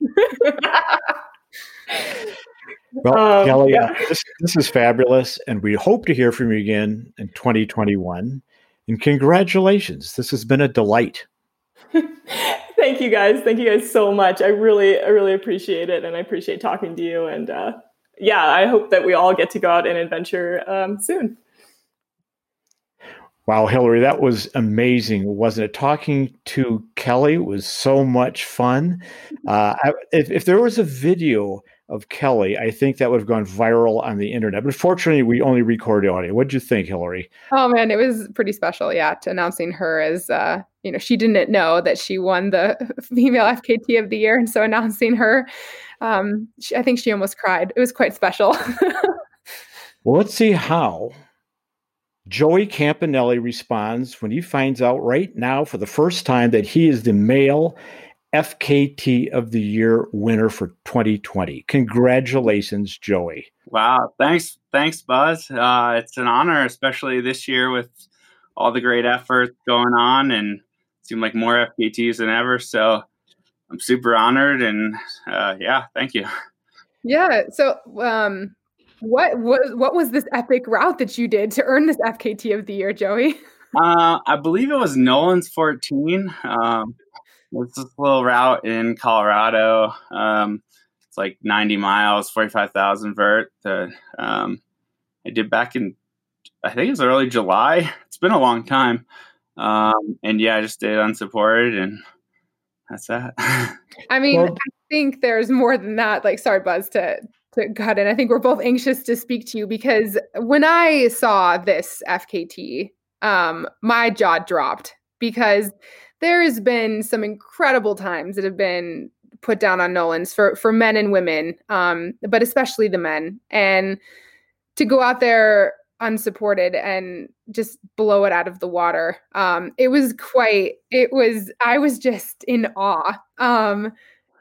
well, um, Kelly, yeah. uh, this, this is fabulous, and we hope to hear from you again in 2021. And congratulations, this has been a delight. Thank you guys. Thank you guys so much. I really, I really appreciate it, and I appreciate talking to you. And uh, yeah, I hope that we all get to go out and adventure um, soon. Wow, Hillary, that was amazing, wasn't it? Talking to Kelly was so much fun. Uh, if, if there was a video of Kelly, I think that would have gone viral on the internet. But fortunately, we only record audio. What did you think, Hillary? Oh man, it was pretty special. Yeah, to announcing her as uh, you know, she didn't know that she won the female FKT of the year, and so announcing her um, she, I think she almost cried. It was quite special. well, let's see how Joey Campanelli responds when he finds out right now for the first time that he is the male FKT of the Year winner for 2020. Congratulations, Joey. Wow. Thanks. Thanks, Buzz. Uh, it's an honor, especially this year with all the great efforts going on and seem like more FKTs than ever. So I'm super honored, and uh, yeah, thank you. Yeah. So, um, what what what was this epic route that you did to earn this FKT of the year, Joey? Uh, I believe it was Nolan's 14. Um, it's this little route in Colorado. Um, it's like 90 miles, 45,000 vert. That um, I did back in, I think it was early July. It's been a long time. Um, and yeah, I just did unsupported and that's that. I mean, well, I think there's more than that. Like, sorry, Buzz, to to cut in. I think we're both anxious to speak to you because when I saw this FKT, um, my jaw dropped because there has been some incredible times that have been put down on Nolan's for for men and women, um, but especially the men. And to go out there unsupported and just blow it out of the water. Um, it was quite, it was, I was just in awe. Um,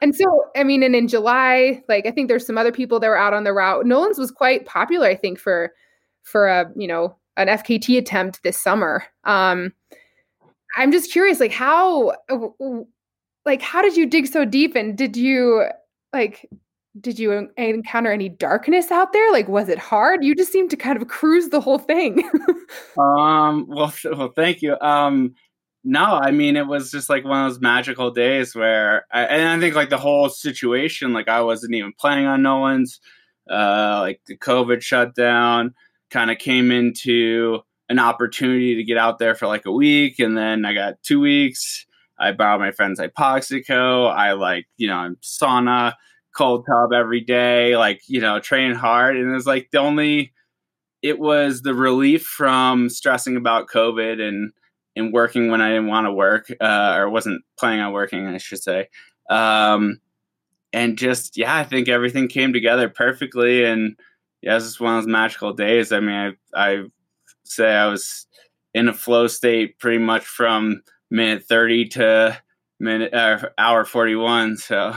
and so, I mean, and in July, like I think there's some other people that were out on the route. Nolan's was quite popular, I think, for for a you know an FKT attempt this summer. Um, I'm just curious, like how, like how did you dig so deep, and did you like did you encounter any darkness out there? Like, was it hard? You just seemed to kind of cruise the whole thing. um, well, well, thank you. Um, no, I mean, it was just like one of those magical days where, I, and I think like the whole situation, like I wasn't even planning on Nolan's, uh, like the COVID shutdown kind of came into an opportunity to get out there for like a week. And then I got two weeks. I borrowed my friend's Hypoxico. I like, you know, i'm sauna cold tub every day, like, you know, training hard. And it was like the only, it was the relief from stressing about COVID and, and working when I didn't want to work, uh, or wasn't planning on working, I should say. Um, and just, yeah, I think everything came together perfectly. And yeah, it was just one of those magical days. I mean, I, I say I was in a flow state pretty much from minute 30 to minute, uh, hour 41. So,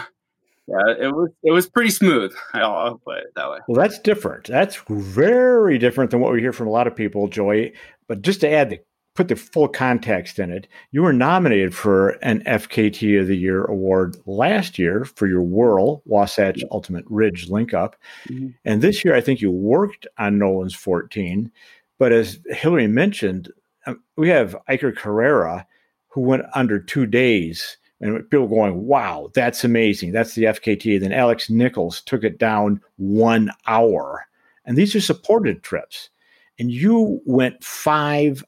yeah, it was it was pretty smooth. I'll, put it that way. Well, that's different. That's very different than what we hear from a lot of people, Joy. But just to add the put the full context in it, you were nominated for an FKT of the Year award last year for your WURL Wasatch Ultimate Ridge link up, mm-hmm. and this year I think you worked on Nolan's 14. But as Hillary mentioned, um, we have Iker Karrera who went under two days and people going, wow, that's amazing. That's the FKT. Then Alex Nichols took it down one hour. And these are supported trips. And you went five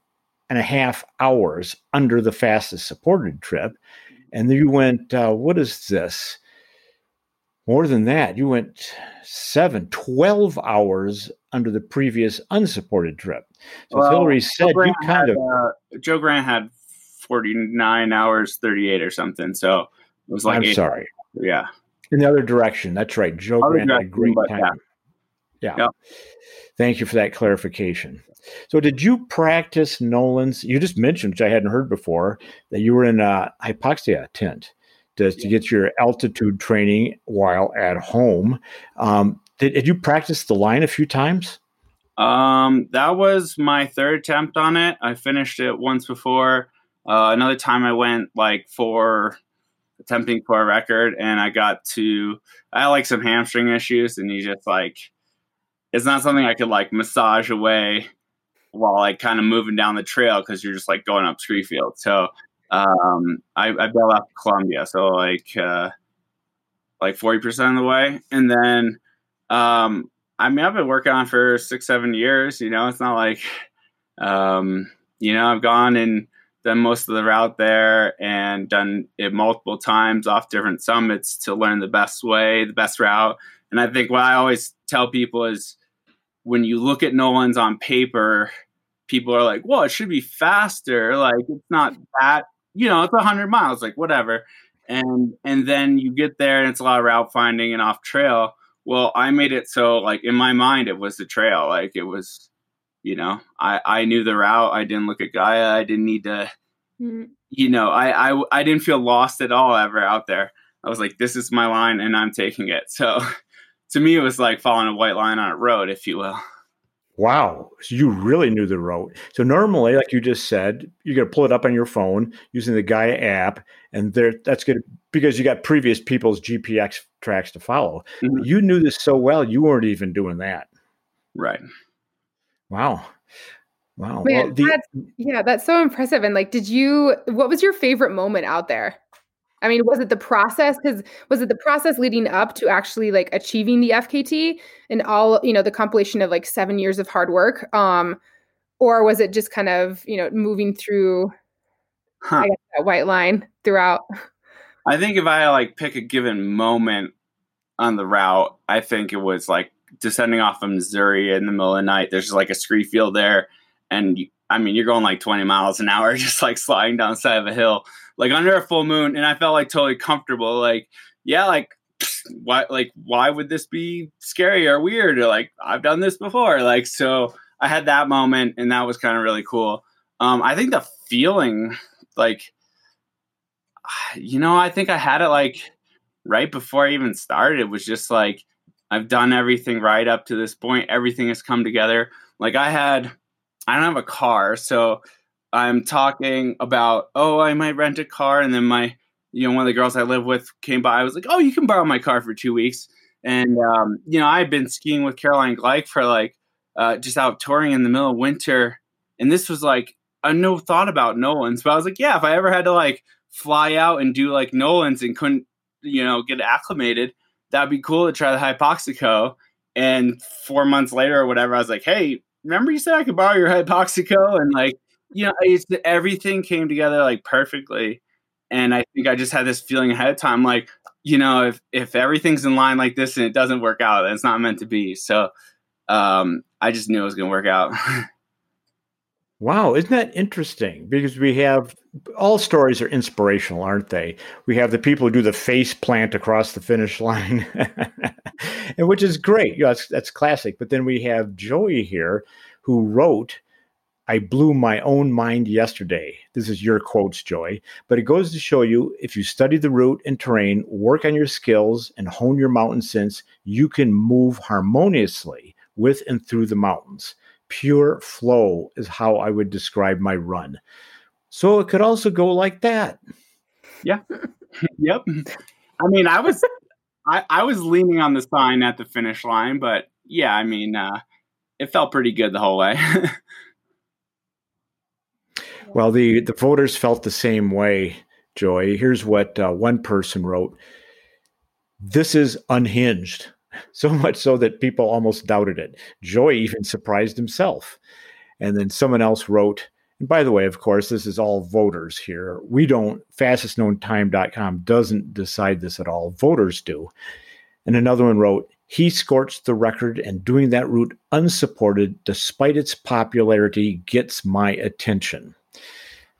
and a half hours under the fastest supported trip. And then you went, uh, what is this? More than that, you went seven, 12 hours under the previous unsupported trip. So well, Hillary said you kind had, of. Uh, Joe Grant had 49 hours 38 or something. So it was like I'm eight, sorry. Yeah. In the other direction. That's right. Joe other Grant had a great time. Yeah. yeah. Yep. Thank you for that clarification. So, did you practice Nolan's? You just mentioned, which I hadn't heard before, that you were in a hypoxia tent to, to get your altitude training while at home. Um, did, did you practice the line a few times? Um, that was my third attempt on it. I finished it once before. Uh, another time I went like for attempting for a record and I got to I had like some hamstring issues and you just like it's not something I could like massage away while like kind of moving down the trail because you're just like going up Screefield. So um I, I bailed out Columbia. So like uh like 40% of the way. And then um I mean I've been working on for six, seven years, you know, it's not like um, you know, I've gone and done most of the route there and done it multiple times off different summits to learn the best way, the best route. And I think what I always tell people is when you look at Nolan's on paper, people are like, well, it should be faster. Like it's not that, you know, it's 100 miles, like whatever. And and then you get there and it's a lot of route finding and off trail. Well, I made it so like in my mind it was the trail. Like it was you know, I, I knew the route. I didn't look at Gaia. I didn't need to, mm-hmm. you know, I, I, I didn't feel lost at all ever out there. I was like, this is my line and I'm taking it. So to me, it was like following a white line on a road, if you will. Wow. So you really knew the route. So normally, like you just said, you're going to pull it up on your phone using the Gaia app, and there that's good because you got previous people's GPX tracks to follow. Mm-hmm. You knew this so well, you weren't even doing that. Right. Wow. Wow. Man, well, the, that's, yeah, that's so impressive. And like, did you, what was your favorite moment out there? I mean, was it the process? Because was it the process leading up to actually like achieving the FKT and all, you know, the compilation of like seven years of hard work? Um, or was it just kind of, you know, moving through huh. guess, that white line throughout? I think if I like pick a given moment on the route, I think it was like descending off of Missouri in the middle of the night. There's like a scree field there, and I mean, you're going like 20 miles an hour, just like sliding down the side of a hill, like under a full moon, and I felt like totally comfortable. Like, yeah, like why, like why would this be scary or weird? Or like I've done this before. Like, so I had that moment, and that was kind of really cool. Um, I think the feeling, like, you know, I think I had it like right before I even started. It was just like I've done everything right up to this point. Everything has come together. Like I had, I don't have a car, so I'm talking about, oh, I might rent a car, and then my, you know, one of the girls I live with came by. I was like, oh, you can borrow my car for two weeks, and um, you know, I've been skiing with Caroline Gleich for like uh, just out touring in the middle of winter, and this was like a no thought about Nolan's, but I was like, yeah, if I ever had to like fly out and do like Nolan's and couldn't, you know, get acclimated that'd be cool to try the Hypoxico. And four months later or whatever, I was like, hey, remember you said I could borrow your Hypoxico? And like, you know, it's, everything came together like perfectly. And I think I just had this feeling ahead of time, like, you know, if if everything's in line like this and it doesn't work out, then it's not meant to be. So um, I just knew it was to work out. Wow, isn't that interesting? Because we have all stories are inspirational, aren't they? We have the people who do the face plant across the finish line, and which is great. You know, that's, that's classic. But then we have Joey here who wrote, I blew my own mind yesterday. This is your quotes, Joy. But it goes to show you if you study the route and terrain, work on your skills, and hone your mountain sense, you can move harmoniously with and through the mountains pure flow is how I would describe my run. So it could also go like that. Yeah. yep. I mean, I was I, I was leaning on the sign at the finish line, but yeah, I mean, uh, it felt pretty good the whole way. well, the the voters felt the same way, Joy. Here's what uh, one person wrote: "This is unhinged." So much so that people almost doubted it. Joy even surprised himself. And then someone else wrote, and by the way, of course, this is all voters here. We don't, fastestknowntime.com doesn't decide this at all. Voters do. And another one wrote, he scorched the record, and doing that route unsupported, despite its popularity, gets my attention.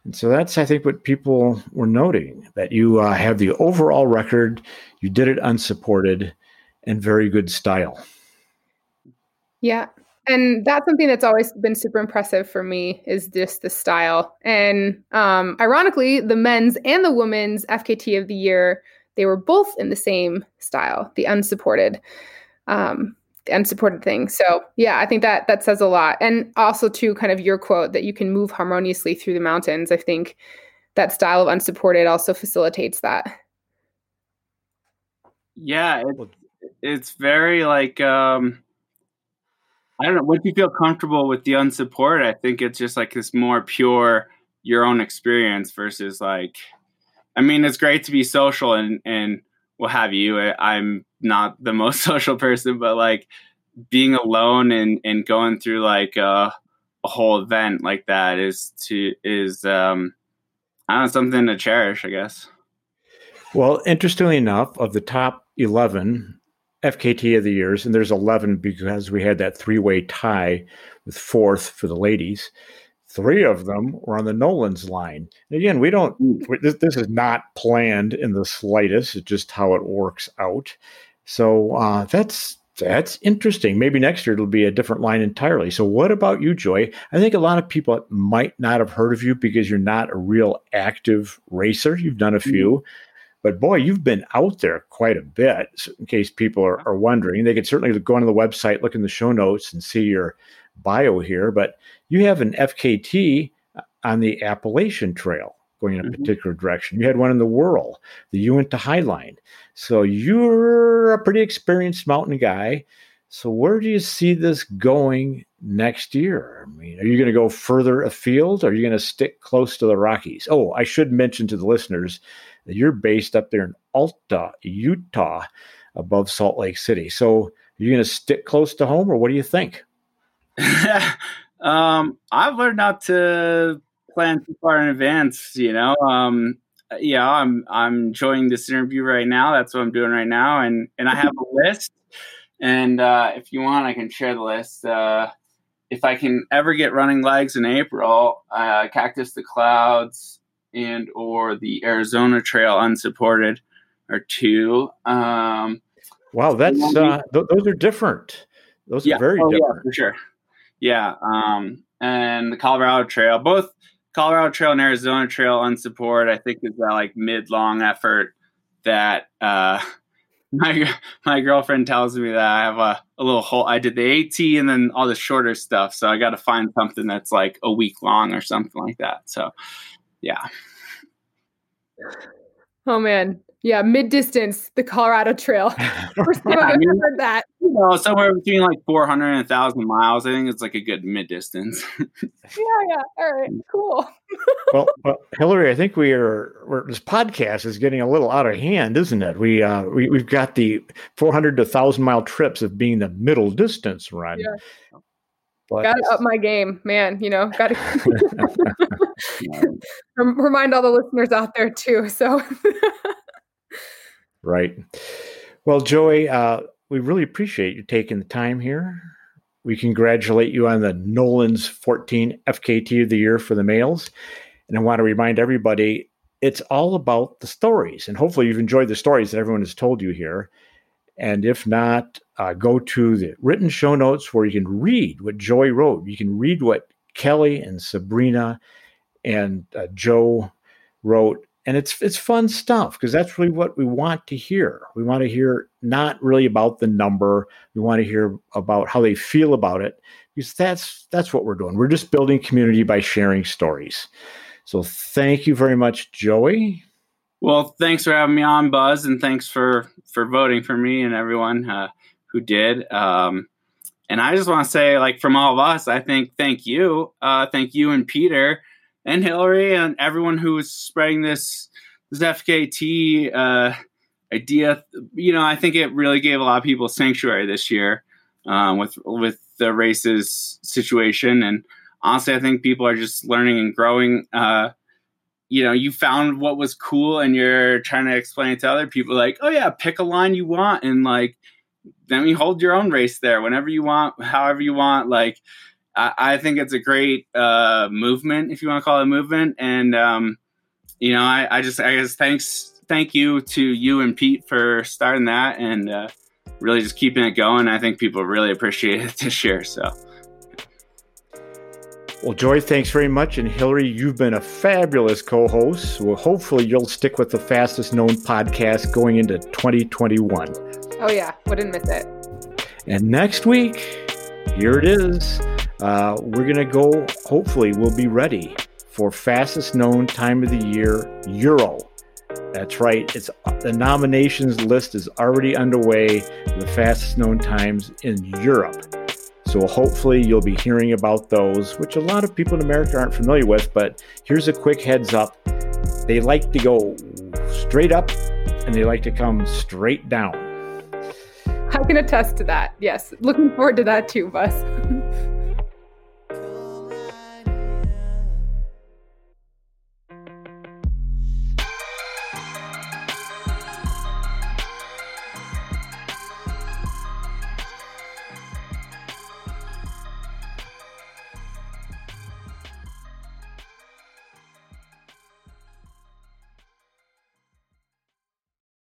And so that's, I think, what people were noting that you uh, have the overall record, you did it unsupported, and very good style. Yeah. And that's something that's always been super impressive for me is just the style. And um, ironically, the men's and the women's FKT of the year, they were both in the same style, the unsupported, um, the unsupported thing. So yeah, I think that that says a lot. And also to kind of your quote that you can move harmoniously through the mountains. I think that style of unsupported also facilitates that. Yeah, it, it's very like um I don't know. Once you feel comfortable with the unsupported, I think it's just like this more pure your own experience versus like I mean, it's great to be social and and what have you. I'm not the most social person, but like being alone and and going through like a, a whole event like that is to is um I don't know something to cherish, I guess. Well, interestingly enough, of the top eleven FKT of the years, and there's 11 because we had that three way tie with fourth for the ladies. Three of them were on the Nolan's line. And again, we don't, this, this, is not planned in the slightest. It's just how it works out. So uh, that's that's interesting. Maybe next year it'll be a different line entirely. So, what about you, Joy? I think a lot of people might not have heard of you because you're not a real active racer. You've done a few. Mm-hmm but boy, you've been out there quite a bit. So in case people are, are wondering, they could certainly go onto the website, look in the show notes, and see your bio here. But you have an FKT uh, on the Appalachian Trail going in a mm-hmm. particular direction. You had one in the WURL, the Uinta Highline. So you're a pretty experienced mountain guy. So where do you see this going next year? I mean, are you going to go further afield? Or are you going to stick close to the Rockies? Oh, I should mention to the listeners you're based up there in Alta, Utah, above Salt Lake City. So you're going to stick close to home, or what do you think? um, I've learned not to plan too far in advance. You know, um, yeah, I'm I'm enjoying this interview right now. That's what I'm doing right now, and and I have a list. And uh, if you want, I can share the list. Uh, if I can ever get running legs in April, uh, Cactus to Clouds, and or the Arizona Trail unsupported are two. Um, wow, that's uh, th- those are different. Those yeah, are very oh, different yeah, for sure. Yeah, um, and the Colorado Trail, both Colorado Trail and Arizona Trail unsupported, I think is that like mid long effort that uh, my my girlfriend tells me that I have a, a little hole. I did the AT and then all the shorter stuff, so I got to find something that's like a week long or something like that. So yeah. Oh man. Yeah, mid distance, the Colorado Trail. First time yeah, I've mean, heard that. You know, somewhere between like 400 and 1,000 miles. I think it's like a good mid distance. yeah, yeah. All right, cool. well, well, Hillary, I think we are. this podcast is getting a little out of hand, isn't it? We uh, we we've got the 400 to 1,000 mile trips of being the middle distance run. Yeah. But got to up my game, man. You know, got to remind all the listeners out there too. So, Right. Well, Joey, uh, we really appreciate you taking the time here. We congratulate you on the Nolan's 14 FKT of the year for the males. And I want to remind everybody it's all about the stories. And hopefully, you've enjoyed the stories that everyone has told you here. And if not, uh, go to the written show notes where you can read what Joey wrote. You can read what Kelly and Sabrina and uh, Joe wrote. And it's it's fun stuff because that's really what we want to hear. We want to hear not really about the number. We want to hear about how they feel about it because that's that's what we're doing. We're just building community by sharing stories. So thank you very much, Joey. Well, thanks for having me on, Buzz, and thanks for for voting for me and everyone uh, who did. Um, and I just want to say, like, from all of us, I think thank you, uh, thank you and Peter and Hillary and everyone who was spreading this this FKT uh, idea. You know, I think it really gave a lot of people sanctuary this year um, with with the races situation. And honestly, I think people are just learning and growing. Uh, you know, you found what was cool, and you're trying to explain it to other people. Like, oh yeah, pick a line you want, and like then you hold your own race there whenever you want, however you want. Like, I, I think it's a great uh, movement, if you want to call it a movement. And um, you know, I, I, just, I guess, thanks, thank you to you and Pete for starting that and uh, really just keeping it going. I think people really appreciate it this year. So. Well, Joy, thanks very much. And Hillary, you've been a fabulous co host. Well, hopefully, you'll stick with the fastest known podcast going into 2021. Oh, yeah. Wouldn't miss it. And next week, here it is. Uh, we're going to go, hopefully, we'll be ready for fastest known time of the year, Euro. That's right. It's the nominations list is already underway the fastest known times in Europe. So hopefully you'll be hearing about those, which a lot of people in America aren't familiar with. But here's a quick heads up: they like to go straight up, and they like to come straight down. I can attest to that. Yes, looking forward to that too, Buzz.